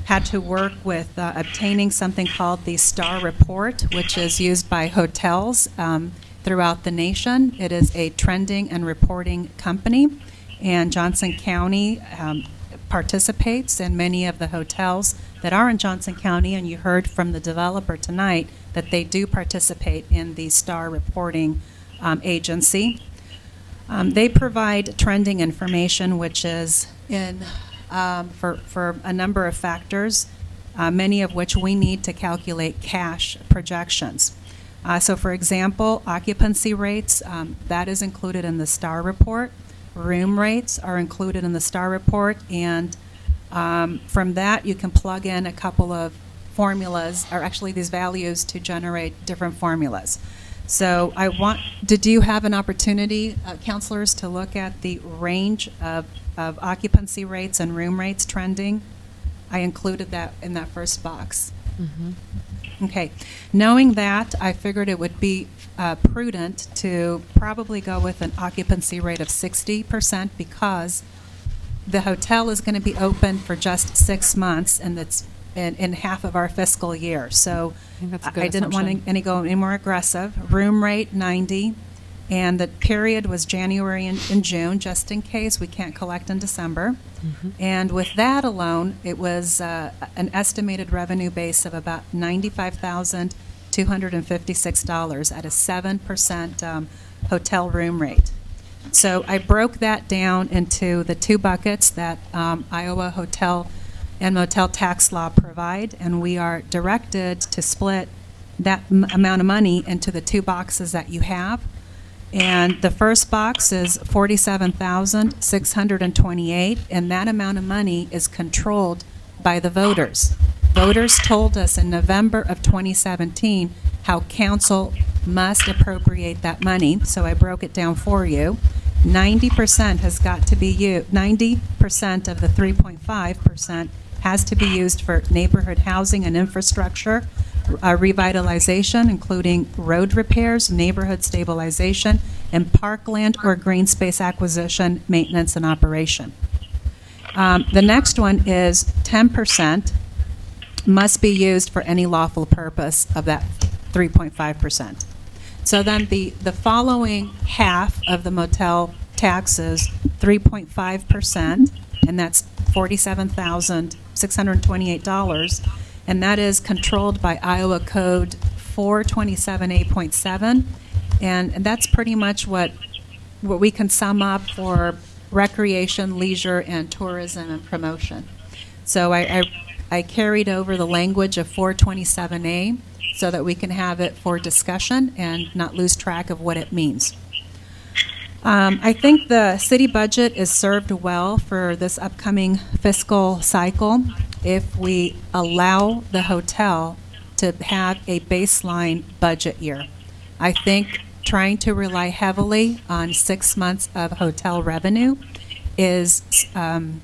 had to work with uh, obtaining something called the STAR report, which is used by hotels um, throughout the nation. It is a trending and reporting company, and Johnson County um, participates in many of the hotels that are in Johnson County, and you heard from the developer tonight that they do participate in the STAR reporting um, agency. Um, they provide trending information, which is in um, for for a number of factors, uh, many of which we need to calculate cash projections. Uh, so, for example, occupancy rates um, that is included in the STAR report. Room rates are included in the STAR report, and um, from that you can plug in a couple of formulas, or actually these values, to generate different formulas. So I want, did you have an opportunity, uh, counselors, to look at the range of, of occupancy rates and room rates trending? I included that in that first box. Okay. Knowing that, I figured it would be uh, prudent to probably go with an occupancy rate of 60% because the hotel is going to be open for just six months and it's in, in half of our fiscal year. So think that's a I good I didn't want assumption. to any go any more aggressive. Room rate 90, And the period was January and, and June, just in case we can't collect in December. And with that alone, it was uh, an estimated revenue base of about $95,256 at a 7% um, hotel room rate. So I broke that down into the two buckets that um, Iowa hotel and motel tax law provide, and we are directed to split that m- amount of money into the two boxes that you have. And the first box is forty-seven thousand, six hundred and twenty-eight, and that amount of money is controlled by the voters. Voters told us in November of twenty seventeen how council must appropriate that money, so I broke it down for you. Ninety percent has got to be u, ninety percent of the three point five percent has to be used for neighborhood housing and infrastructure, uh, revitalization, including road repairs, neighborhood stabilization, and parkland or green space acquisition, maintenance, and operation. Um, The next one is 10% must be used for any lawful purpose of that 3.5%. So then the, the following half of the motel taxes, 3.5%, and that's $47,628, and that is controlled by Iowa Code 427.8.7, and and that's pretty much what, what we can sum up for recreation, leisure, and tourism and promotion. So I, I, I carried over the language of 427A so that we can have it for discussion and not lose track of what it means. Um, I think the city budget is served well for this upcoming fiscal cycle if we allow the hotel to have a baseline budget year. I think trying to rely heavily on six months of hotel revenue is um,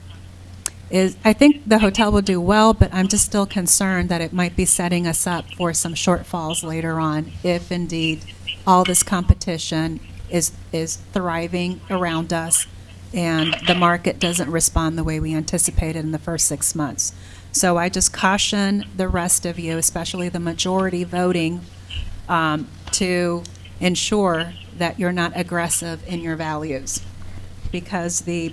is I think the hotel will do well, but I'm just still concerned that it might be setting us up for some shortfalls later on if indeed all this competition is is thriving around us and the market doesn't respond the way we anticipated in the first six months. So I just caution the rest of you, especially the majority voting, um, to ensure that you're not aggressive in your values, because the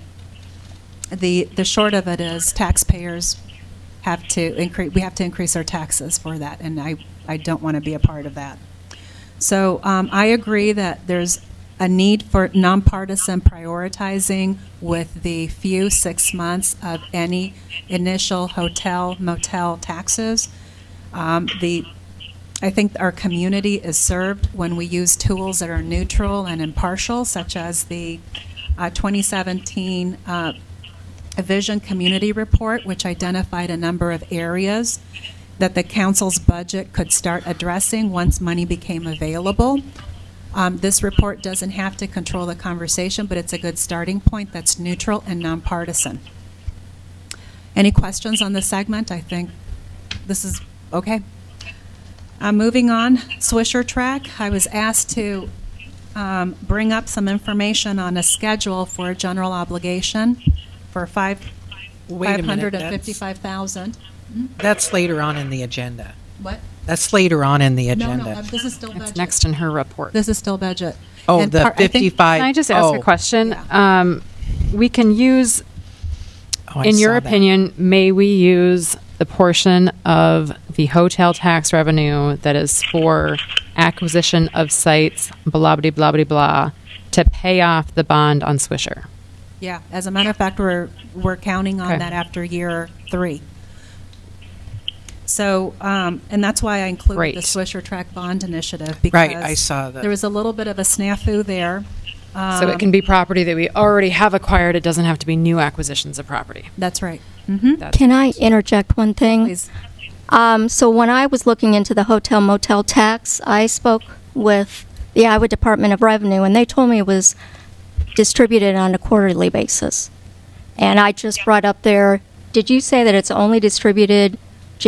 the the short of it is taxpayers have to increase. We have to increase our taxes for that, and I I don't want to be a part of that. So um, I agree that there's a need for nonpartisan prioritizing with the few six months of any initial hotel motel taxes. Um, the I think our community is served when we use tools that are neutral and impartial, such as the uh, 2017 uh, Vision Community Report, which identified a number of areas that the council's budget could start addressing once money became available. Um, this report doesn't have to control the conversation, but it's a good starting point that's neutral and nonpartisan. Any questions on this segment? I think this is okay. Uh, moving on, Swisher Track. I was asked to um, bring up some information on a schedule for a general obligation for five Wait a minute, hundred that's- That's later on in the agenda. What? That's later on in the No, no, agenda. uh, this is still budget. It's next in her report. This is still budget. Oh, And the par- I think- 55. Can I just ask oh. a question? Um, we can use, Oh, I in your saw that. opinion, may we use the portion of the hotel tax revenue that is for acquisition of sites, blah, blah, blah, blah, blah, to pay off the bond on Swisher? Yeah, as a matter of fact, we're, we're counting on Okay. that after year three. So, um, and that's why I included Great. the Swisher Track Bond Initiative. Right, I saw that. There was a little bit of a snafu there. So Um, it can be property that we already have acquired. It doesn't have to be new acquisitions of property. That's right. Mm-hmm. That's- Can I interject one thing? Please. Um, so when I was looking into the hotel motel tax, I spoke with the Iowa Department of Revenue, and they told me it was distributed on a quarterly basis. And I just brought up there, did you say that it's only distributed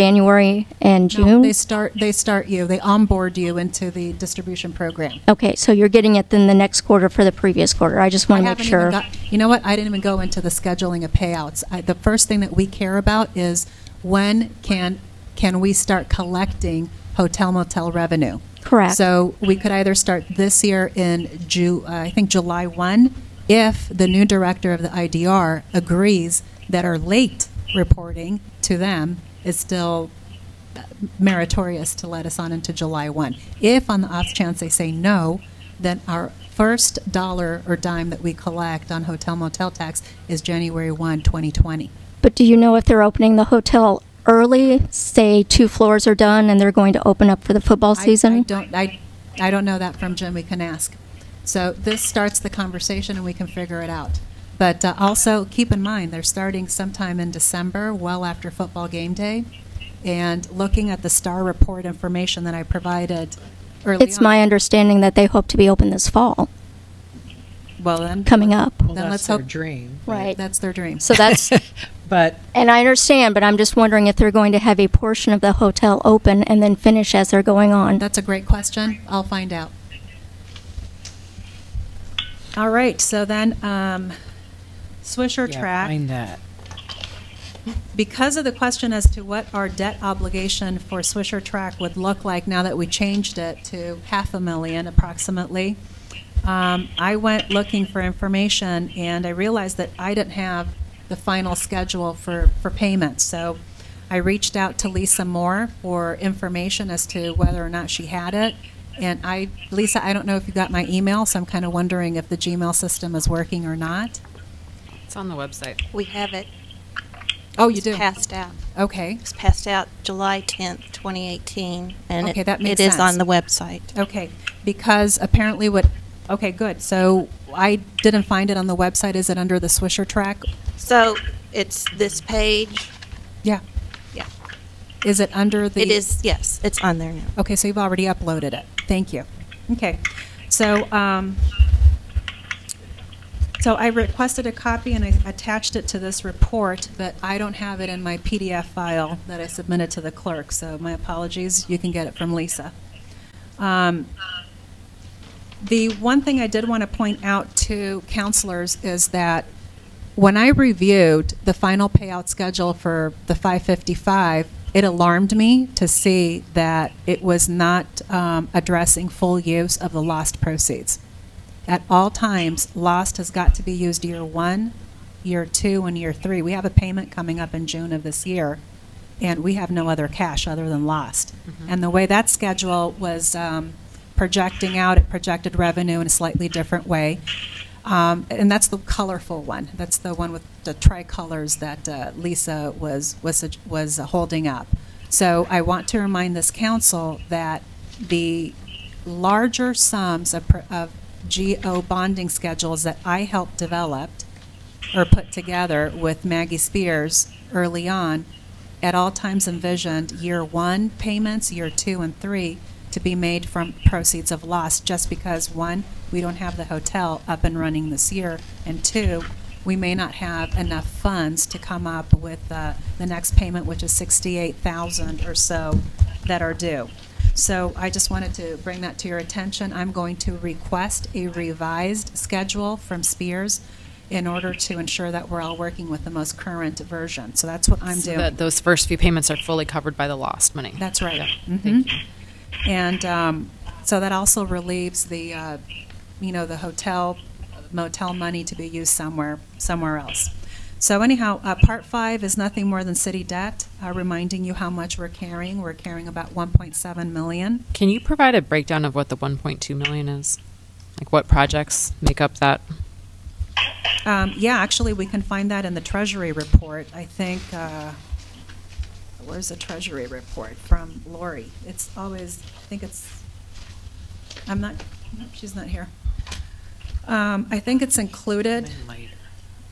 January and No, June? they start, they start you, they onboard you into the distribution program. okay, so you're getting it then the next quarter for the previous quarter. I just want I to make haven't even sure. got- You know what? I didn't even go into the scheduling of payouts. I, the first thing that we care about is when can can we start collecting hotel motel revenue? Correct. So we could either start this year in Ju, uh, I think July 1, if the new director of the IDR agrees that our late reporting to them is still meritorious to let us on into July 1. If on the off chance they say no, then our first dollar or dime that we collect on hotel motel tax is January 1, 2020. But do you know if they're opening the hotel early, say two floors are done and they're going to open up for the football I- season? I don't, I, I don't know that from Jim, we can ask. So this starts the conversation and we can figure it out. But uh, also, keep in mind, they're starting sometime in December, well after football game day. And looking at the STAR report information that I provided early It's my understanding that they hope to be open this fall, Well, then. coming up. Well, Then that's let's their hope- dream. Right. That's their dream. So that's, But and I understand, but I'm just wondering if they're going to have a portion of the hotel open and then finish as they're going on. That's a great question. I'll find out. All right, so then, um, Swisher yeah, Tract. find that. Because of the question as to what our debt obligation for Swisher Tract would look like now that we changed it to half a million approximately, um, I went looking for information and I realized that I didn't have the final schedule for, for payments. So I reached out to Lisa Moore for information as to whether or not she had it. And I, Lisa, I don't know if you got my email, so I'm kind of wondering if the Gmail system is working or not. On the website. We have it. Oh, you It's do? passed out. Okay. It's passed out July 10th, 2018, and Okay, it- that makes it is sense. on the website. Okay, because apparently what, okay, good. So I didn't find it on the website. Is it under the Swisher tract? So it's this page. Yeah. Yeah. Is it under the? It is, yes, it's on there now. Okay, so you've already uploaded it. Thank you. Okay, so, um, so I requested a copy and I attached it to this report, but I don't have it in my PDF file that I submitted to the clerk, so my apologies. You can get it from Lisa. Um, the one thing I did want to point out to councilors is that when I reviewed the final payout schedule for the 555, it alarmed me to see that it was not um, addressing full use of the LOST proceeds. At all times, LOST has got to be used year one, year two, and year three. We have a payment coming up in June of this year, and we have no other cash other than LOST. And the way that schedule was um, projecting out, it projected revenue in a slightly different way. Um, and that's the colorful one. That's the one with the tricolors that uh, Lisa was was was uh, holding up. So I want to remind this council that the larger sums of, of GO bonding schedules that I helped develop or put together with Maggie Spears early on, at all times envisioned year one payments, year two and three to be made from proceeds of loss, just because one, we don't have the hotel up and running this year, and two, we may not have enough funds to come up with uh, the next payment, which is sixty-eight thousand or so that are due. So I just wanted to bring that to your attention. I'm going to request a revised schedule from Spears in order to ensure that we're all working with the most current version. So that's what I'm So doing. that those first few payments are fully covered by the LOST money. That's right. Yeah, Mhm. Thank you. And um, so that also relieves the, uh, you know, the hotel motel money to be used somewhere, somewhere else. So anyhow, uh, part five is nothing more than city debt, uh, reminding you how much we're carrying. We're carrying about 1.7 million. Can you provide a breakdown of what the 1.2 million is? Like what projects make up that? Um, yeah, actually, we can find that in the Treasury report. I think, uh, where's the Treasury report from Lori? It's always, I think it's, I'm not, nope, she's not here. Um, I think it's included,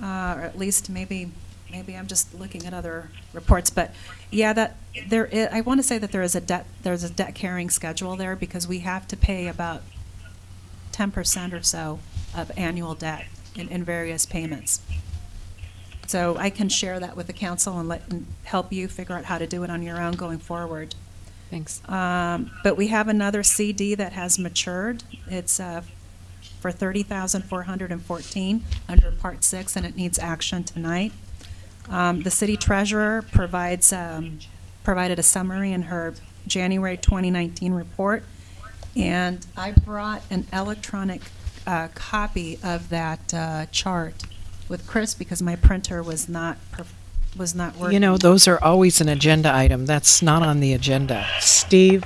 uh, or at least maybe, maybe I'm just looking at other reports, but yeah, that, there i I want to say that there is a debt, there's a debt carrying schedule there because we have to pay about 10% or so of annual debt in, in various payments. So I can share that with the council and let, and help you figure out how to do it on your own going forward. Thanks. Um, But we have another CD that has matured. It's uh, for 30414 under Part 6, and it needs action tonight. Um, The city treasurer provides, um, provided a summary in her January 2019 report. And I brought an electronic uh, copy of that uh, chart with Chris because my printer was not, was not working. You know, those are always an agenda item. That's not on the agenda. Steve,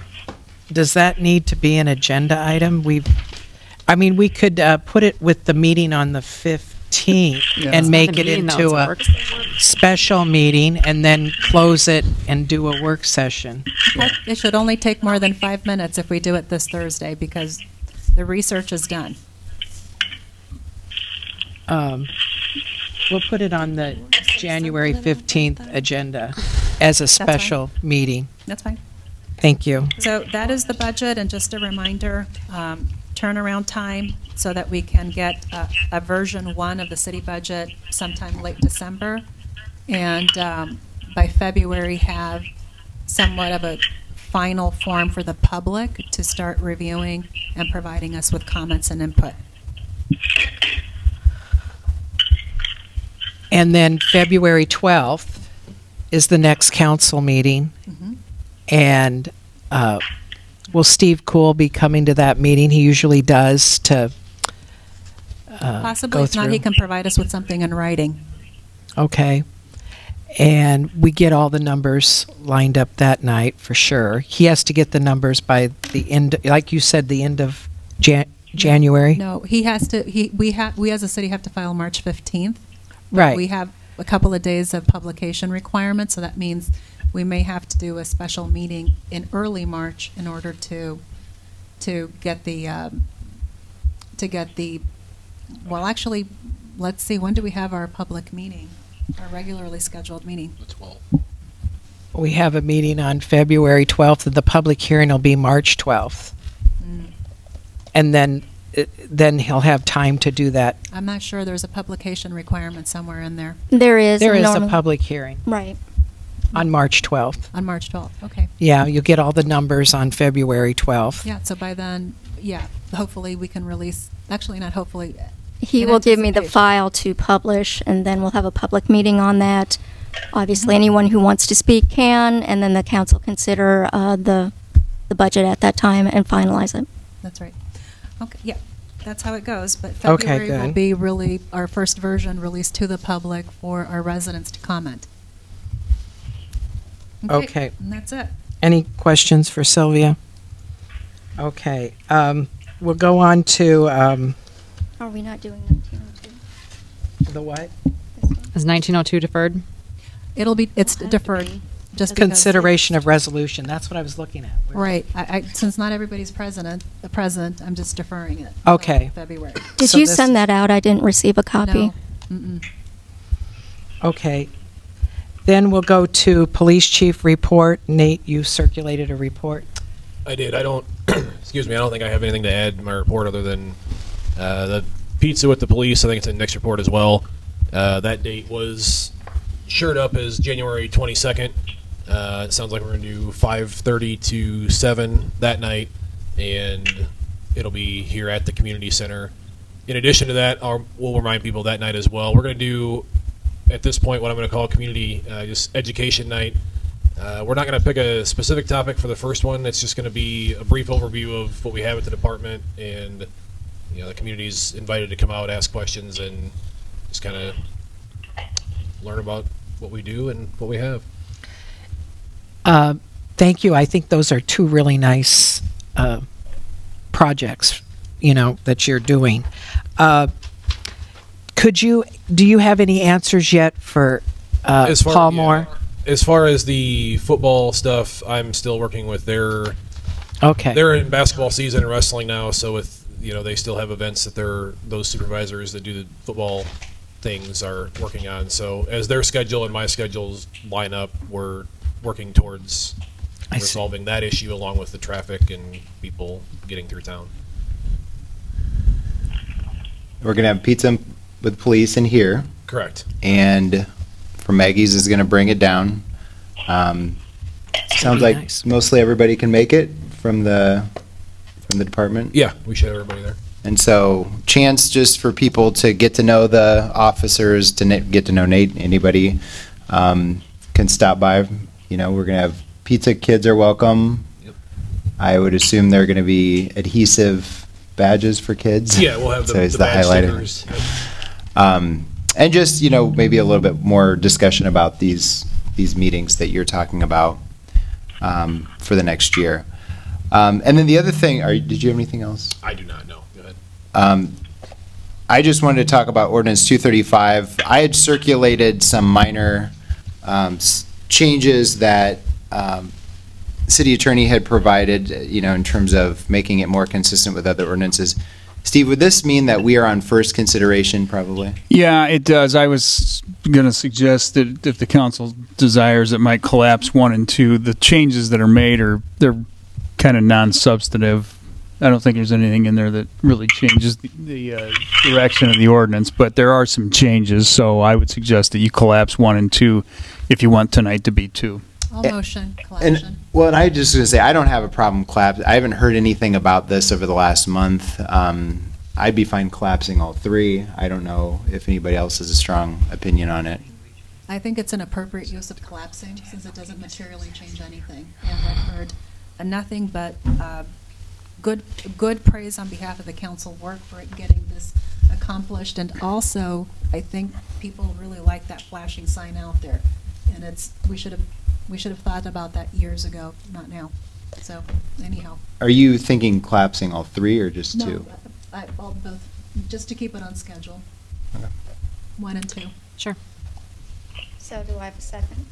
does that need to be an agenda item? We, I mean, we could uh, put it with the meeting on the 15th Yeah. and make it meeting, though, into it's a a work special meeting and then close it and do a work session. It should only take more than five minutes if we do it this Thursday because the research is done. Um, We'll put it on the January 15th agenda as a special meeting. That's fine. Thank you. So that is the budget, and just a reminder, um, turnaround time, so that we can get a, a version one of the city budget sometime late December, and um, by February have somewhat of a final form for the public to start reviewing and providing us with comments and input. And then February 12th is the next council meeting. Mhm. And uh, will Steve Cool be coming to that meeting? He usually does to uh, Possibly, go if not, he through. can provide us with something in writing. Okay. And we get all the numbers lined up that night for sure. He has to get the numbers by the end, like you said, the end of Jan- January? No, he has to, he, we have, we as a city have to file March 15th. Right. We have a couple of days of publication requirements, so that means we may have to do a special meeting in early March in order to, to get the, um, to get the, well, actually, let's see, when do we have our public meeting? Our regularly scheduled meeting? The 12th. We have a meeting on February 12th, and the public hearing will be March 12th. Mm. And then, uh, then he'll have time to do that. I'm not sure, there's a publication requirement somewhere in there, There is. There is a normal- public hearing Right. On March 12th. on March 12th, okay. Yeah, you'll get all the numbers on February 12th. Yeah, so by then, yeah, hopefully we can release, actually not hopefully. He in will give me the anticipation. file to publish, and then we'll have a public meeting on that. Obviously, Mhm. anyone who wants to speak can, and then the council consider uh, the, the budget at that time and finalize it. That's right. Okay, yeah, that's how it goes, but Okay, February will good. be really our first version released to the public for our residents to comment. Okay. And that's it. Any questions for Sylvia? Okay, um, we'll go on to, um, Are we not doing 1902? the what? Is 1902 deferred? It'll be, it's It'll have to deferred, be. just because. Consideration of resolution, that's what I was looking at. Where- Right, I, I, since not everybody's president, the president, I'm just deferring it. till Okay. February. Did So you this- send that out? I didn't receive a copy. No, mm-mm. Okay. Then we'll go to police chief report. Nate, you circulated a report. I did. I don't. excuse me. I don't think I have anything to add in my report other than uh, the pizza with the police. I think it's in the next report as well. Uh, that date was shirt up as January 22nd. Uh, it sounds like we're going to do 5:30 to 7 that night, and it'll be here at the community center. In addition to that, I'll, we'll remind people that night as well. We're going to do at this point what I'm going to call community uh, just education night. Uh, we're not going to pick a specific topic for the first one. It's just going to be a brief overview of what we have at the department, and you know the community's invited to come out, ask questions, and just kind of learn about what we do and what we have. Uh, Thank you. I think those are two really nice uh, projects, you know, that you're doing. Could you, do you have any answers yet for uh, As far- Paul yeah. Moore? As far as the football stuff, I'm still working with their. Okay. They're in basketball season and wrestling now, so with you know they still have events that they're those supervisors that do the football things are working on. So as their schedule and my schedules line up, we're working towards I see. resolving that issue along with the traffic and people getting through town. We're gonna have pizza with police in here, Correct. and for Maggie's is gonna bring it down. Um, sounds like nice. mostly everybody can make it from the from the department. Yeah, we should have everybody there. And so, chance just for people to get to know the officers, to na- get to know Nate. Anybody um, can stop by. You know, we're gonna have pizza. Kids are welcome. Yep. I would assume they're going to be adhesive badges for kids. Yeah, we'll have the, So it's the badge highlighting. stickers. Um, and just, you know, maybe a little bit more discussion about these, these meetings that you're talking about um, for the next year. Um, And then the other thing, are, did you have anything else? I do not know. Go ahead. Um, I just wanted to talk about ordinance 235. I had circulated some minor um, s- changes that um, city attorney had provided, you know, in terms of making it more consistent with other ordinances. Steve, would this mean that we are on first consideration, probably? Yeah, it does. I was going to suggest that if the council desires, it might collapse one and two. The changes that are made are they're kind of non-substantive. I don't think there's anything in there that really changes the, the uh, direction of the ordinance, but there are some changes. So I would suggest that you collapse one and two if you want tonight to be two. Motion, And, collection. well, and I just to say, I don't have a problem collapse. I haven't heard anything about this over the last month. Um, I'd be fine collapsing all three. I don't know if anybody else has a strong opinion on it. I think it's an appropriate use of collapsing since it doesn't materially change anything. And I've heard uh, nothing but uh, good, good praise on behalf of the council work for getting this accomplished. And also, I think people really like that flashing sign out there. And it's, we should have, we should have thought about that years ago, not now. So anyhow. Are you thinking collapsing all three or just No, two? I, well, both, just to keep it on schedule. Okay. One and two. Sure. So do I have a second?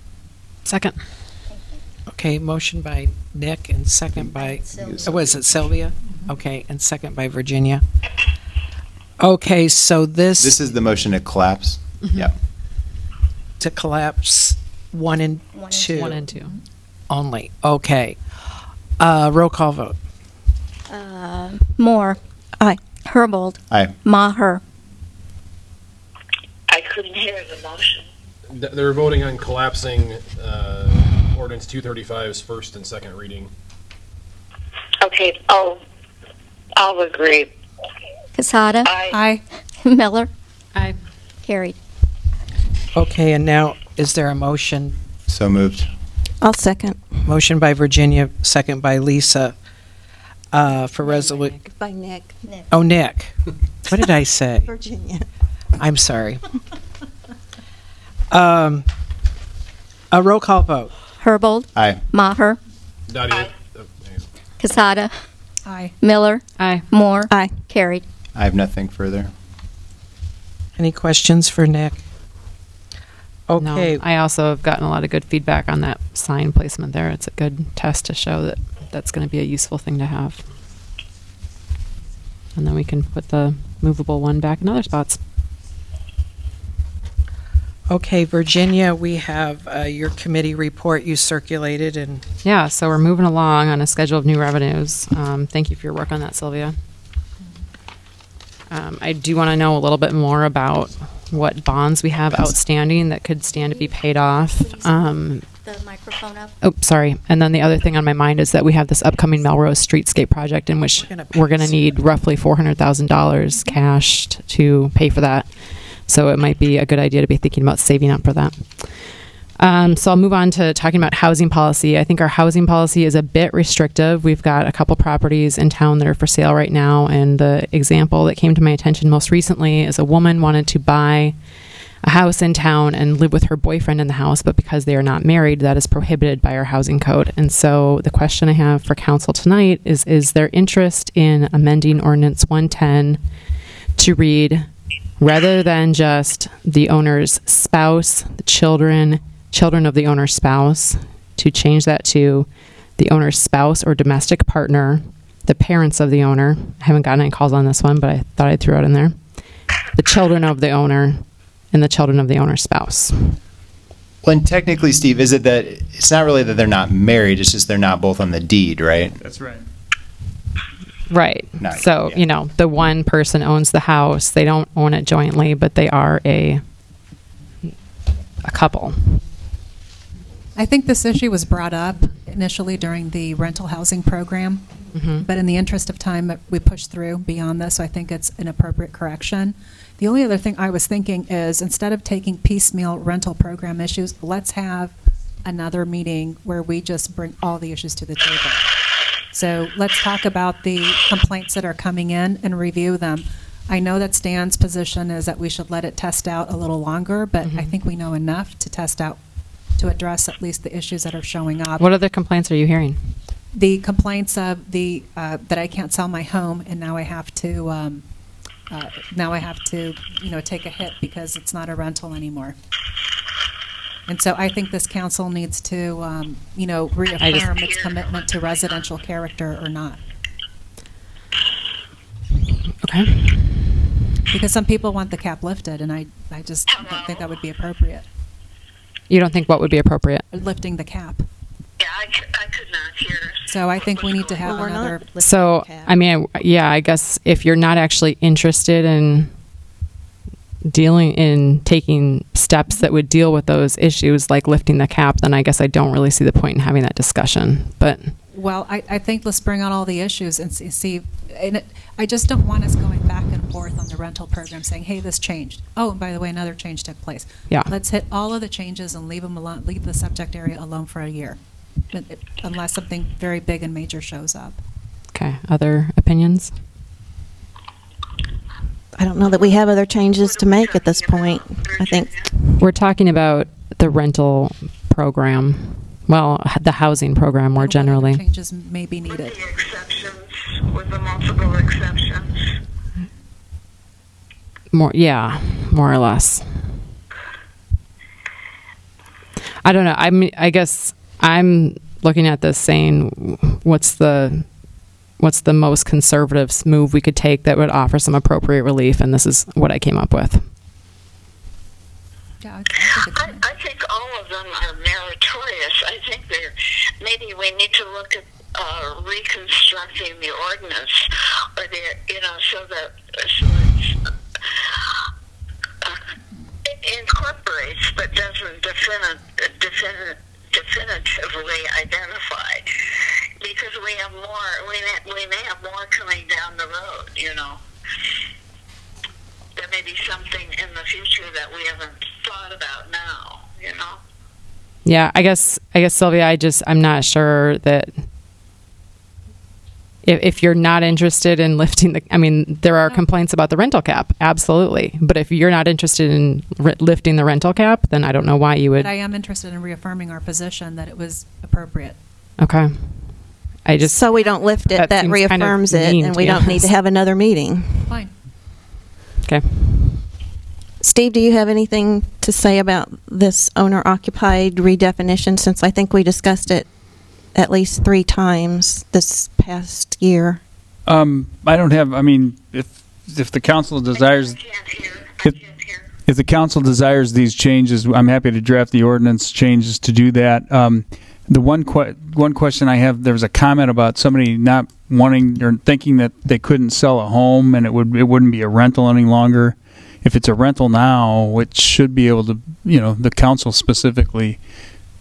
Second. Okay, motion by Nick and second by, Sylvia. oh, was it Sylvia? Okay, and second by Virginia. Okay, so this. This is the motion to collapse? Mm-hmm. Yeah. To collapse one and One and two. One and two. Only, okay. Uh, roll call vote. Uh, Moore. Aye. Herbold. Aye. Maher. I couldn't hear the motion. Th- They're voting on collapsing uh, ordinance 235's first and second reading. Okay, oh, I'll agree. Quezada. I, Aye. Miller. Aye. Carried. Okay, and now, is there a motion? So moved. I'll second. Motion by Virginia, second by Lisa, uh, for resolution. By Nick. Oh, Nick. What did I say? Virginia. I'm sorry. Um, a roll call vote. Herbold. Aye. Maher. Dottie, uh. Quezada. Aye. Miller. Aye. Moore. Aye. Carried. I have nothing further. Any questions for Nick? Okay, No, I also have gotten a lot of good feedback on that sign placement there. It's a good test to show that that's going to be a useful thing to have. And then we can put the movable one back in other spots. okay, Virginia, we have uh, your committee report you circulated, and Yeah, so we're moving along on a schedule of new revenues. Um, thank you for your work on that, Sylvia. Um, I do want to know a little bit more about what bonds we have outstanding that could stand to be paid off. Um, The microphone up. Oh, sorry. And then the other thing on my mind is that we have this upcoming Melrose Streetscape project in which We're gonna we're going to pass. need roughly $400,000 cashed to pay for that. So it might be a good idea to be thinking about saving up for that. Um, so I'll move on to talking about housing policy. I think our housing policy is a bit restrictive. We've got a couple properties in town that are for sale right now, and the example that came to my attention most recently is a woman wanted to buy a house in town and live with her boyfriend in the house, but because they are not married, that is prohibited by our housing code. And so the question I have for council tonight is is there interest in amending ordinance 110 to read rather than just the owner's spouse, the children, children of the owner's spouse, to change that to the owner's spouse or domestic partner, the parents of the owner. I haven't gotten any calls on this one, but I thought I'd throw it in there. The children of the owner and the children of the owner's spouse. Well, and technically, Steve, is it that it's not really that they're not married, it's just they're not both on the deed, right? That's right. Right. Not- so, yeah. you know, the one person owns the house. They don't own it jointly, but they are a a couple. I think this issue was brought up initially during the rental housing program, Mhm. but in the interest of time, we pushed through beyond this, so I think it's an appropriate correction. The only other thing I was thinking is, instead of taking piecemeal rental program issues, let's have another meeting where we just bring all the issues to the table. So let's talk about the complaints that are coming in and review them. I know that Stan's position is that we should let it test out a little longer, but I think we know enough to test out, to address at least the issues that are showing up. What other complaints are you hearing? The complaints of the, uh, that I can't sell my home and now I have to, um, uh, now I have to, you know, take a hit because it's not a rental anymore. And so I think this council needs to, um, you know, reaffirm its commitment to residential character or not. Okay. Because some people want the cap lifted, and I, I just don't think that would be appropriate, You don't think what would be appropriate? lifting the cap. Yeah, I, c- I could not hear. So I think we need to have Well, we're not another. lifting So, the cap. I mean, yeah, I guess if you're not actually interested in dealing in taking steps that would deal with those issues, like lifting the cap, then I guess I don't really see the point in having that discussion. But Well, I, I think let's bring on all the issues and see- see, and it, I just don't want us going back and forth on the rental program saying, hey, this changed. Oh, and by the way, another change took place. Yeah. Let's hit all of the changes and leave them alone, leave the subject area alone for a year. But it- Unless something very big and major shows up. okay, other opinions? I don't know that we have other changes to make at this point. I think We're talking about the rental program. Well, h- the housing program more generally. Changes may be With needed. the exceptions, with the multiple exceptions. More, yeah, more or less. I don't know. I mean, I guess I'm looking at this saying, what's the what's the most conservative s- move we could take that would offer some appropriate relief, and this is what I came up with. Yeah, I, I think it's I, meritorious. I think they're, maybe we need to look at uh, reconstructing the ordinance, or the, you know, so that so it's, uh, it incorporates but doesn't definitively identify. Because we have more, we may, we may have more coming down the road, you know. There may be something in the future that we haven't thought about now, you know. Yeah, I guess I guess Sylvia, I just I'm not sure that if, if you're not interested in lifting the, I mean, there are complaints about the rental cap, absolutely. But if you're not interested in ri lifting the rental cap, then I don't know why you would. But I am interested in reaffirming our position that it was appropriate. Okay, I just so we don't lift it. That That, seems kind of reaffirms it, mean, and to we be don't need to have another meeting. Fine. okay. Steve, do you have anything to say about this owner-occupied redefinition? Since I think we discussed it at least three times this past year. Um, I don't have, I mean, if, if the council desires, I can't hear. I If- if the council desires these changes, I'm happy to draft the ordinance changes to do that. Um, the one que- one question I have, there was a comment about somebody not wanting or thinking that they couldn't sell a home and it would it wouldn't be a rental any longer. If it's a rental now, it should be able to, you know, the council specifically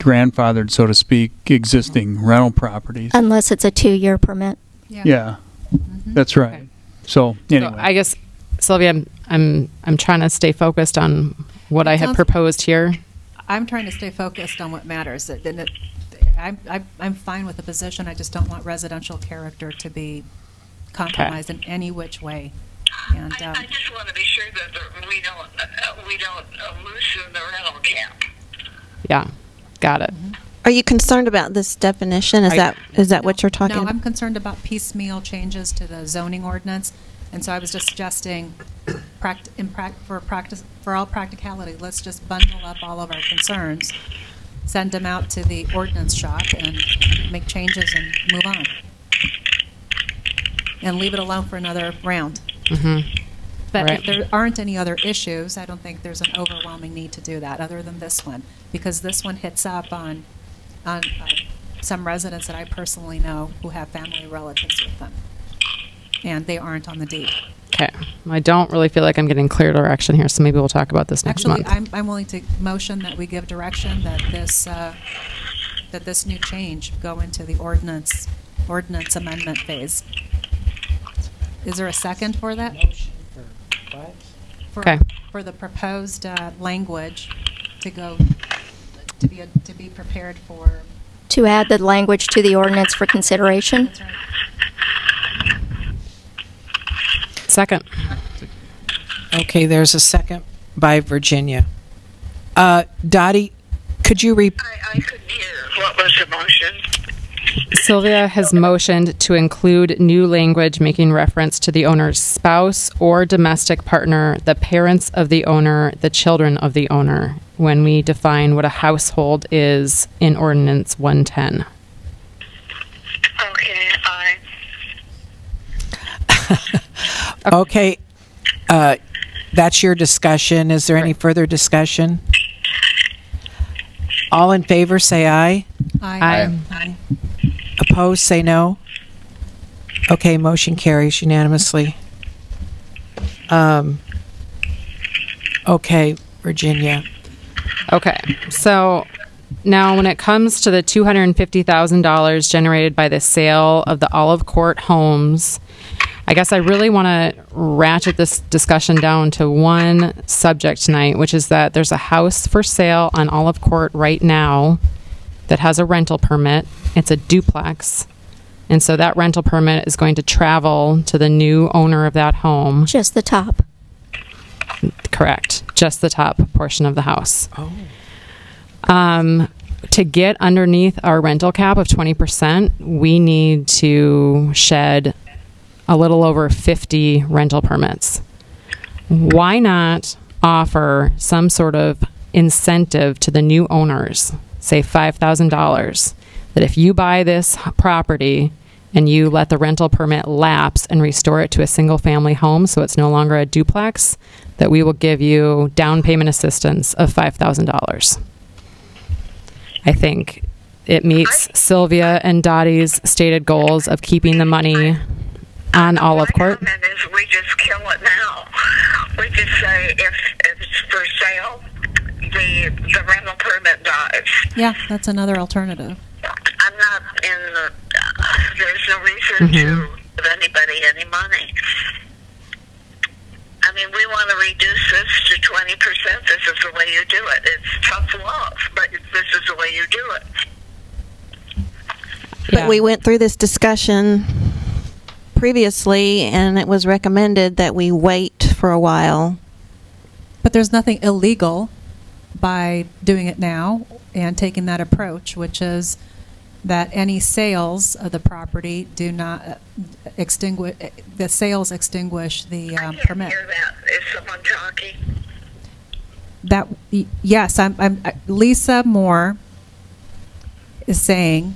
grandfathered, so to speak, existing rental properties. Unless it's a two-year permit. Yeah, mm-hmm. that's right. So So anyway, I guess Sylvia, I'm I'm I'm trying to stay focused on what It I have sounds- proposed here. I'm trying to stay focused on what matters. It- and it- I'm, I'm- I'm fine with the position, I just don't want residential character to be compromised in any which way. And, I, um, I just want to be sure that the, we don't uh, we don't uh, loosen the rental cap. Yeah, got it. Are you concerned about this definition? Is I- that is that what you're talking No, about? I'm concerned about piecemeal changes to the zoning ordinance, and so I was just suggesting, pract- in prac- for practice, for all practicality, let's just bundle up all of our concerns, send them out to the ordinance shop, and make changes and move on. And leave it alone for another round. Mm-hmm. But Right. if there aren't any other issues, I don't think there's an overwhelming need to do that, other than this one, because this one hits up on, on uh, some residents that I personally know who have family relatives with them, and they aren't on the deed. Okay. I don't really feel like I'm getting clear direction here, so maybe we'll talk about this next Actually, month. I'm, I'm willing to motion that we give direction that this, uh, that this new change go into the ordinance, ordinance amendment phase. Is there a second for that? For- Okay. For the proposed uh, language to go, to be, to be prepared for to add the language to the ordinance for consideration. Second. Okay, there's a second by Virginia. Uh, Dottie, could you re- I, I couldn't hear. What was the motion? Sylvia has motioned to include new language making reference to the owner's spouse or domestic partner, the parents of the owner, the children of the owner, when we define what a household is in Ordinance 110. Okay, I. Okay, uh, that's your discussion. Is there any further discussion? All in favor, say aye. Aye. Aye. Opposed, say no. Okay, motion carries unanimously. Um, okay, Virginia. Okay, so now when it comes to the $250,000 generated by the sale of the Olive Court homes, I guess I really want to ratchet this discussion down to one subject tonight, which is that there's a house for sale on Olive Court right now that has a rental permit. It's a duplex. And so that rental permit is going to travel to the new owner of that home. Just the top. Correct. Just the top portion of the house. Um, to get underneath our rental cap of 20%, we need to shed a little over 50 rental permits. Why not offer some sort of incentive to the new owners, say $5,000, that if you buy this property and you let the rental permit lapse and restore it to a single family home so it's no longer a duplex, that we will give you down payment assistance of $5,000. I think it meets Sylvia and Dottie's stated goals of keeping the money on Olive Court. comment is we just kill it now. We just say if, if it's for sale, the the rental permit dies. Yeah, that's another alternative. I'm not in the. Uh, there's no reason to mm-hmm. give anybody any money. I mean, we want to reduce this to twenty percent. This is the way you do it. It's tough love, but this is the way you do it. But we went through this discussion previously, and it was recommended that we wait for a while. But there's nothing illegal by doing it now and taking that approach, which is that any sales of the property do not uh, extinguish, the sales extinguish the um, permit. Hear that? Is someone talking? That, y- yes, I'm, I'm, uh, Lisa Moore is saying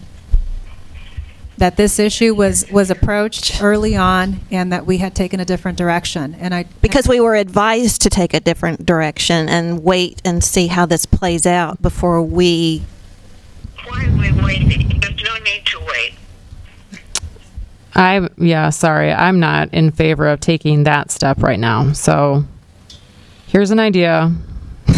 that this issue was, was approached early on and that we had taken a different direction. And I, Because we were advised to take a different direction and wait and see how this plays out before we. Why are we waiting? Need to wait. I yeah, sorry. I'm not in favor of taking that step right now. So here's an idea. Do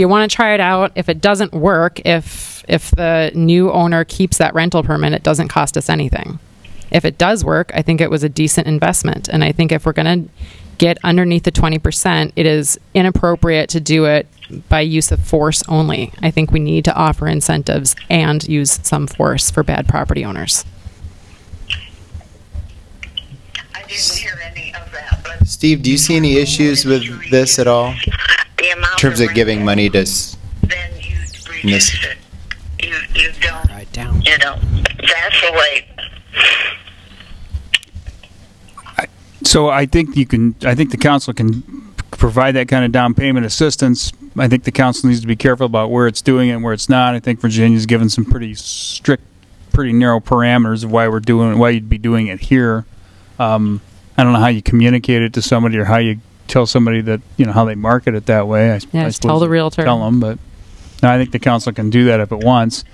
you want to try it out? If it doesn't work, if if the new owner keeps that rental permit, it doesn't cost us anything. If it does work, I think it was a decent investment. And I think if we're going to get underneath the 20%, it is inappropriate to do it by use of force only. I think we need to offer incentives and use some force for bad property owners. I didn't hear any of that, but Steve, do you see any issues with this at all? the In terms of giving money to, s- then you in this, it. You, you don't. Right down. You know, that's the way. So I think you can. I think the council can provide that kind of down payment assistance. I think the council needs to be careful about where it's doing it and where it's not. I think Virginia's given some pretty strict, pretty narrow parameters of why we're doing, why you'd be doing it here. Um, I don't know how you communicate it to somebody or how you tell somebody that you know how they market it that way. I, Yeah, I tell the realtor. Tell them, but no, I think the council can do that if it wants.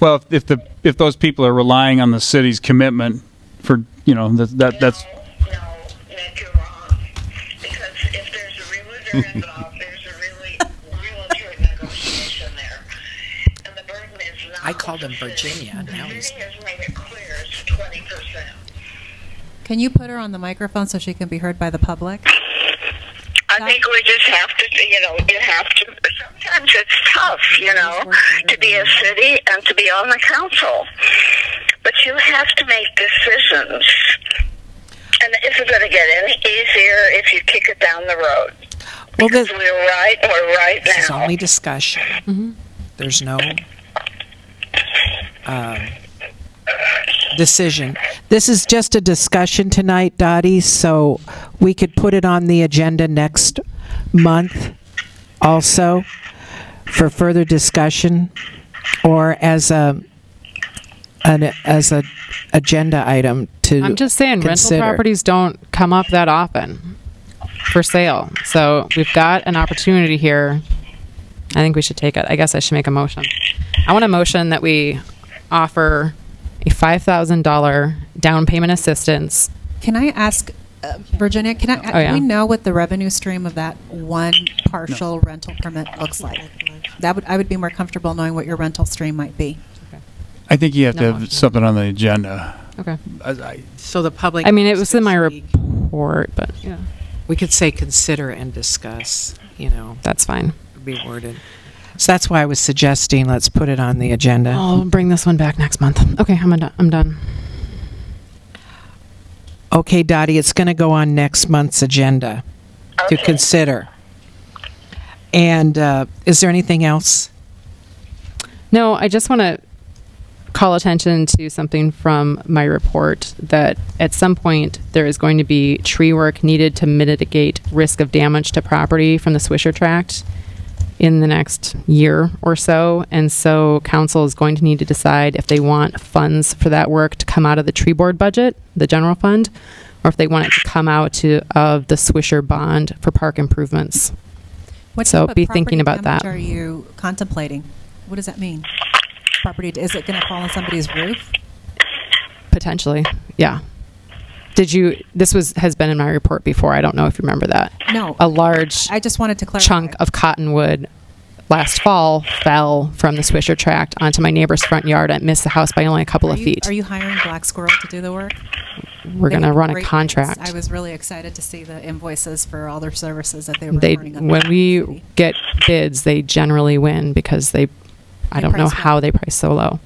Well, if, if the if those people are relying on the city's commitment for you know that, that that's Nick, you're wrong. Because if there's a realtor involved, there's a really realtor negotiation there. And the burden is not I called him with the. Virginia. The Now he's city has made it clear it's twenty percent. Can you put her on the microphone so she can be heard by the public? I think we just have to, you know, you have to. Sometimes it's tough, you know, to be a city and to be on the council. But you have to make decisions. And it isn't going to get any easier if you kick it down the road. Well, because the- we're right, we're right This is only discussion. There's no um, decision. This is just a discussion tonight, Dottie, so we could put it on the agenda next month also for further discussion or as a an, as a agenda item to I'm just saying, consider. rental properties don't come up that often for sale. So we've got an opportunity here. I think we should take it. I guess I should make a motion. I want a motion that we offer a five thousand dollar down payment assistance. Can I ask, uh, Virginia, can I, Oh, yeah. do we know what the revenue stream of that one partial rental permit looks like? That would, I would be more comfortable knowing what your rental stream might be. Okay. I think you have to No. have something on the agenda. Okay. I- I- So the public. I mean, it was in my report, but yeah, We could say consider and discuss, you know, that's fine. be worded. So that's why I was suggesting let's put it on the agenda. I'll bring this one back next month. Okay, I'm done. I'm done. Okay, Dottie, it's going to go on next month's agenda to Okay. consider. And uh, is there anything else? No, I just want to call attention to something from my report that at some point there is going to be tree work needed to mitigate risk of damage to property from the Swisher tract in the next year or so. And so council is going to need to decide if they want funds for that work to come out of the tree board budget, the general fund, or if they want it to come out to, of the Swisher bond for park improvements. What So type of be thinking property about damage that. Are you contemplating? What does that mean? Property, is it going to fall on somebody's roof? Potentially, yeah. Did you? This was has been in my report before. I don't know if you remember that. No. A large I just wanted to clarify. chunk of cottonwood last fall fell from the Swisher tract onto my neighbor's front yard and missed the house by only a couple Are of you- feet. Are you hiring Black Squirrel to do the work? We're going to run a contract. I was really excited to see the invoices for all their services that they were They when we city. get bids, they generally win because they. I They don't know how well. they price so low.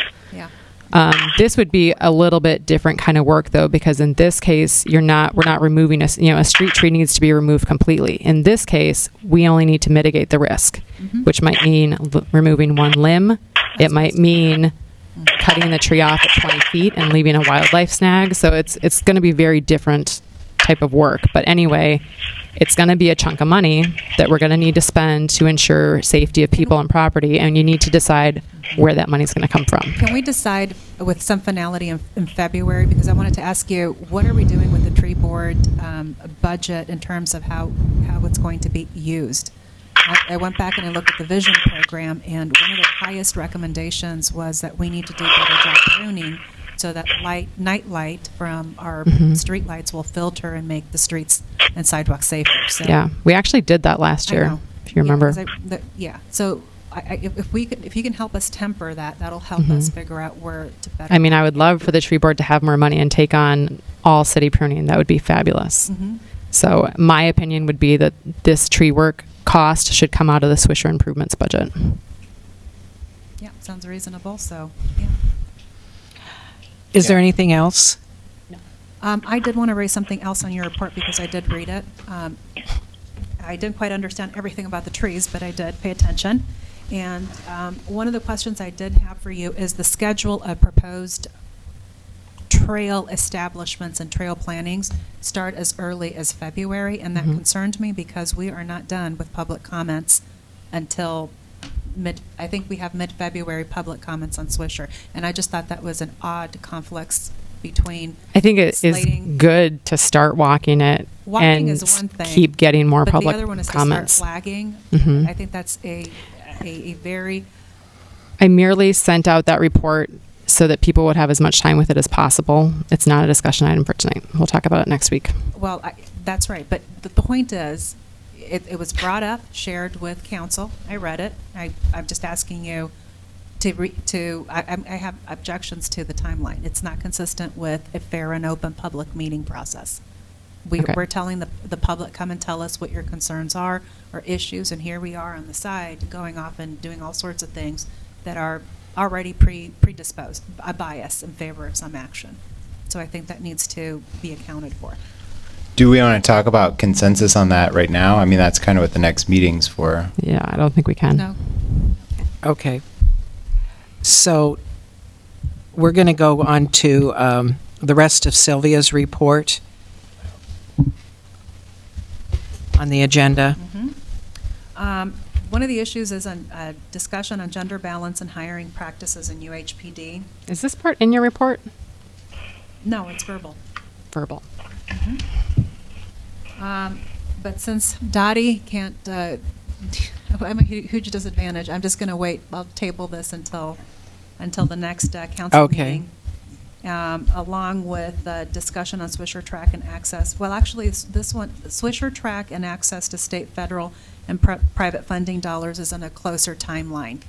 Um, this would be a little bit different kind of work though, because in this case, you're not, we're not removing a, you know, a street tree needs to be removed completely. In this case, we only need to mitigate the risk, which might mean l- removing one limb. It might mean cutting the tree off at 20 feet and leaving a wildlife snag. So it's, it's going to be very different type of work. But anyway, it's going to be a chunk of money that we're going to need to spend to ensure safety of people and property. And you need to decide where that money is going to come from. Can we decide with some finality in, in February? Because I wanted to ask you, what are we doing with the tree board um, budget in terms of how, how it's going to be used? I, I went back and I looked at the vision program, and one of the highest recommendations was that we need to do better job pruning so that light, night light from our Mhm. street lights will filter and make the streets and sidewalks safer. So Yeah, we actually did that last year, if you Yeah, I- the- Yeah, so I, if if we could, if you can help us temper that, that'll help us Mhm. figure out where to better. I mean, I would love for the tree board to have more money and take on all city pruning. That would be fabulous. Mhm. So my opinion would be that this tree work cost should come out of the Swisher improvements budget. Yeah, sounds reasonable, so, yeah. Is there anything else? Um, I did want to raise something else on your report because I did read it. Um, I didn't quite understand everything about the trees, but I did pay attention. And um, one of the questions I did have for you is the schedule of proposed trail establishments and trail plannings start as early as February, and that Mhm. concerned me because we are not done with public comments until mid, I think we have mid-February public comments on Swisher. And I just thought that was an odd conflict between I think it is slating- good to start walking it Walking and is one thing. keep getting more but public the other one is comments. to start flagging. Mhm. I think that's a, a, a very, I merely sent out that report so that people would have as much time with it as possible. It's not a discussion item for tonight. We'll talk about it next week. well, I, that's right. But the point is, it, it was brought up, shared with council. I read it. I, I'm just asking you to, re- to, I, I'm- I have objections to the timeline. It's not consistent with a fair and open public meeting process. We, Okay. we're telling the, the public, come and tell us what your concerns are or issues, and here we are on the side, going off and doing all sorts of things that are already pre, predisposed, a bias in favor of some action. So I think that needs to be accounted for. Do we want to talk about consensus on that right now? I mean, that's kind of what the next meeting's for. Yeah, I don't think we can. No? Okay. So we're going to go on to um, the rest of Sylvia's report on the agenda. Um, One of the issues is a uh, discussion on gender balance and hiring practices in UHPD. Is this part in your report? No, it's verbal. Verbal. Um, But since Dottie can't, uh, I'm a hu- huge disadvantage, I'm just going to wait, I'll table this until, until the next uh, council Okay. meeting. um, Along with uh, discussion on Swisher Tract and access. Well, actually, it's- this one, Swisher Tract and access to state, federal, and pri- private funding dollars is on a closer timeline.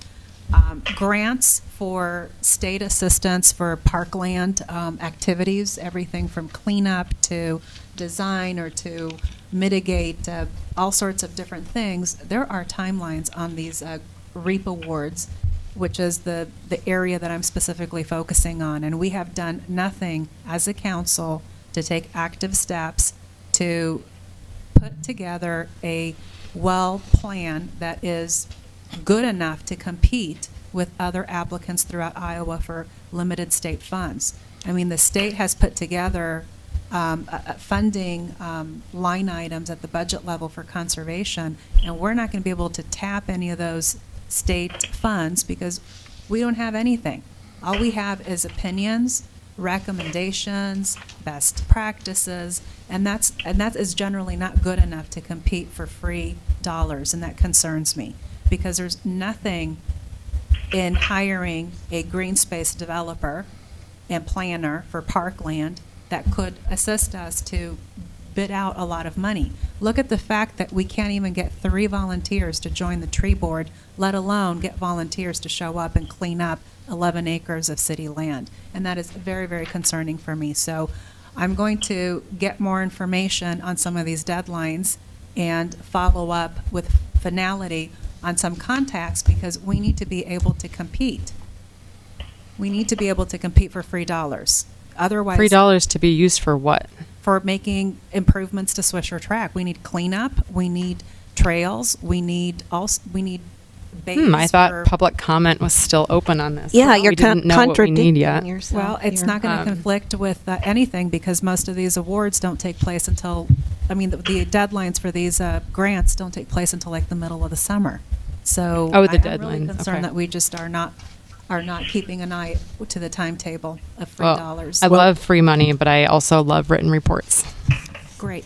Um, Grants for state assistance for parkland um, activities, everything from cleanup to design or to mitigate uh, all sorts of different things. There are timelines on these uh, REAP awards, which is the, the area that I'm specifically focusing on. And we have done nothing as a council to take active steps to put together a well plan that is good enough to compete with other applicants throughout Iowa for limited state funds. I mean, the state has put together um, a- a funding um, line items at the budget level for conservation, and we're not going to be able to tap any of those state funds because we don't have anything. All we have is opinions, recommendations, best practices, and that's, and that is generally not good enough to compete for free dollars, and that concerns me. Because there's nothing in hiring a green space developer and planner for parkland that could assist us to bid out a lot of money. Look at the fact that we can't even get three volunteers to join the tree board, let alone get volunteers to show up and clean up 11 acres of city land. And that is very, very concerning for me. So I'm going to get more information on some of these deadlines and follow up with finality on some contacts because we need to be able to compete. We need to be able to compete for free dollars. Otherwise, Free dollars to be used for what? for making improvements to Swisher Tract. We need cleanup. We need trails. We need also we need bays. Hmm, I thought public comment was still open on this. Yeah, Well, you're we didn't con- know what we need yet. contradicting yourself. Well, it's here. not going to Um, conflict with uh, anything because most of these awards don't take place until, I mean, the, the deadlines for these uh, grants don't take place until like the middle of the summer. So Oh, the I- I'm really deadlines, concerned okay. that we just are not are not keeping an eye to the timetable of free Well, dollars. I love free money, but I also love written reports. Great.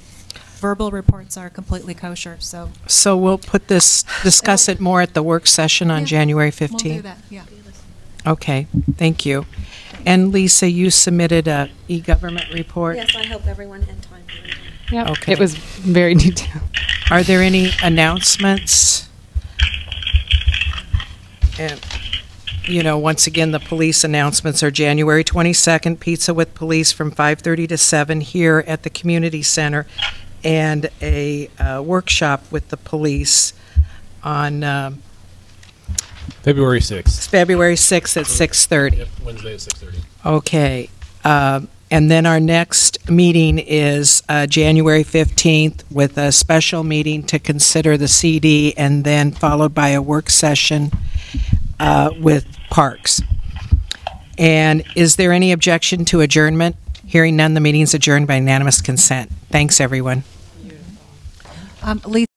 Verbal reports are completely kosher, so So we'll put this, discuss it more at the work session on Yeah, January we'll do that. Yeah. Okay, thank you. And Lisa, you submitted a e-government report? Yes, I hope everyone had time to. Yeah, Okay. it was very detailed. Are there any announcements? And, you know, once again, the police announcements are January 22nd, Pizza with Police from 5:30 to 7 here at the Community Center, and a uh, workshop with the police on um, February 6th. February 6th at 6:30. Yep, Wednesday at 6:30. Okay. Um, And then our next meeting is uh, January 15th with a special meeting to consider the CD and then followed by a work session uh, with Parks. And is there any objection to adjournment? Hearing none, the meeting's adjourned by unanimous consent. Thanks, everyone. Um, Lisa,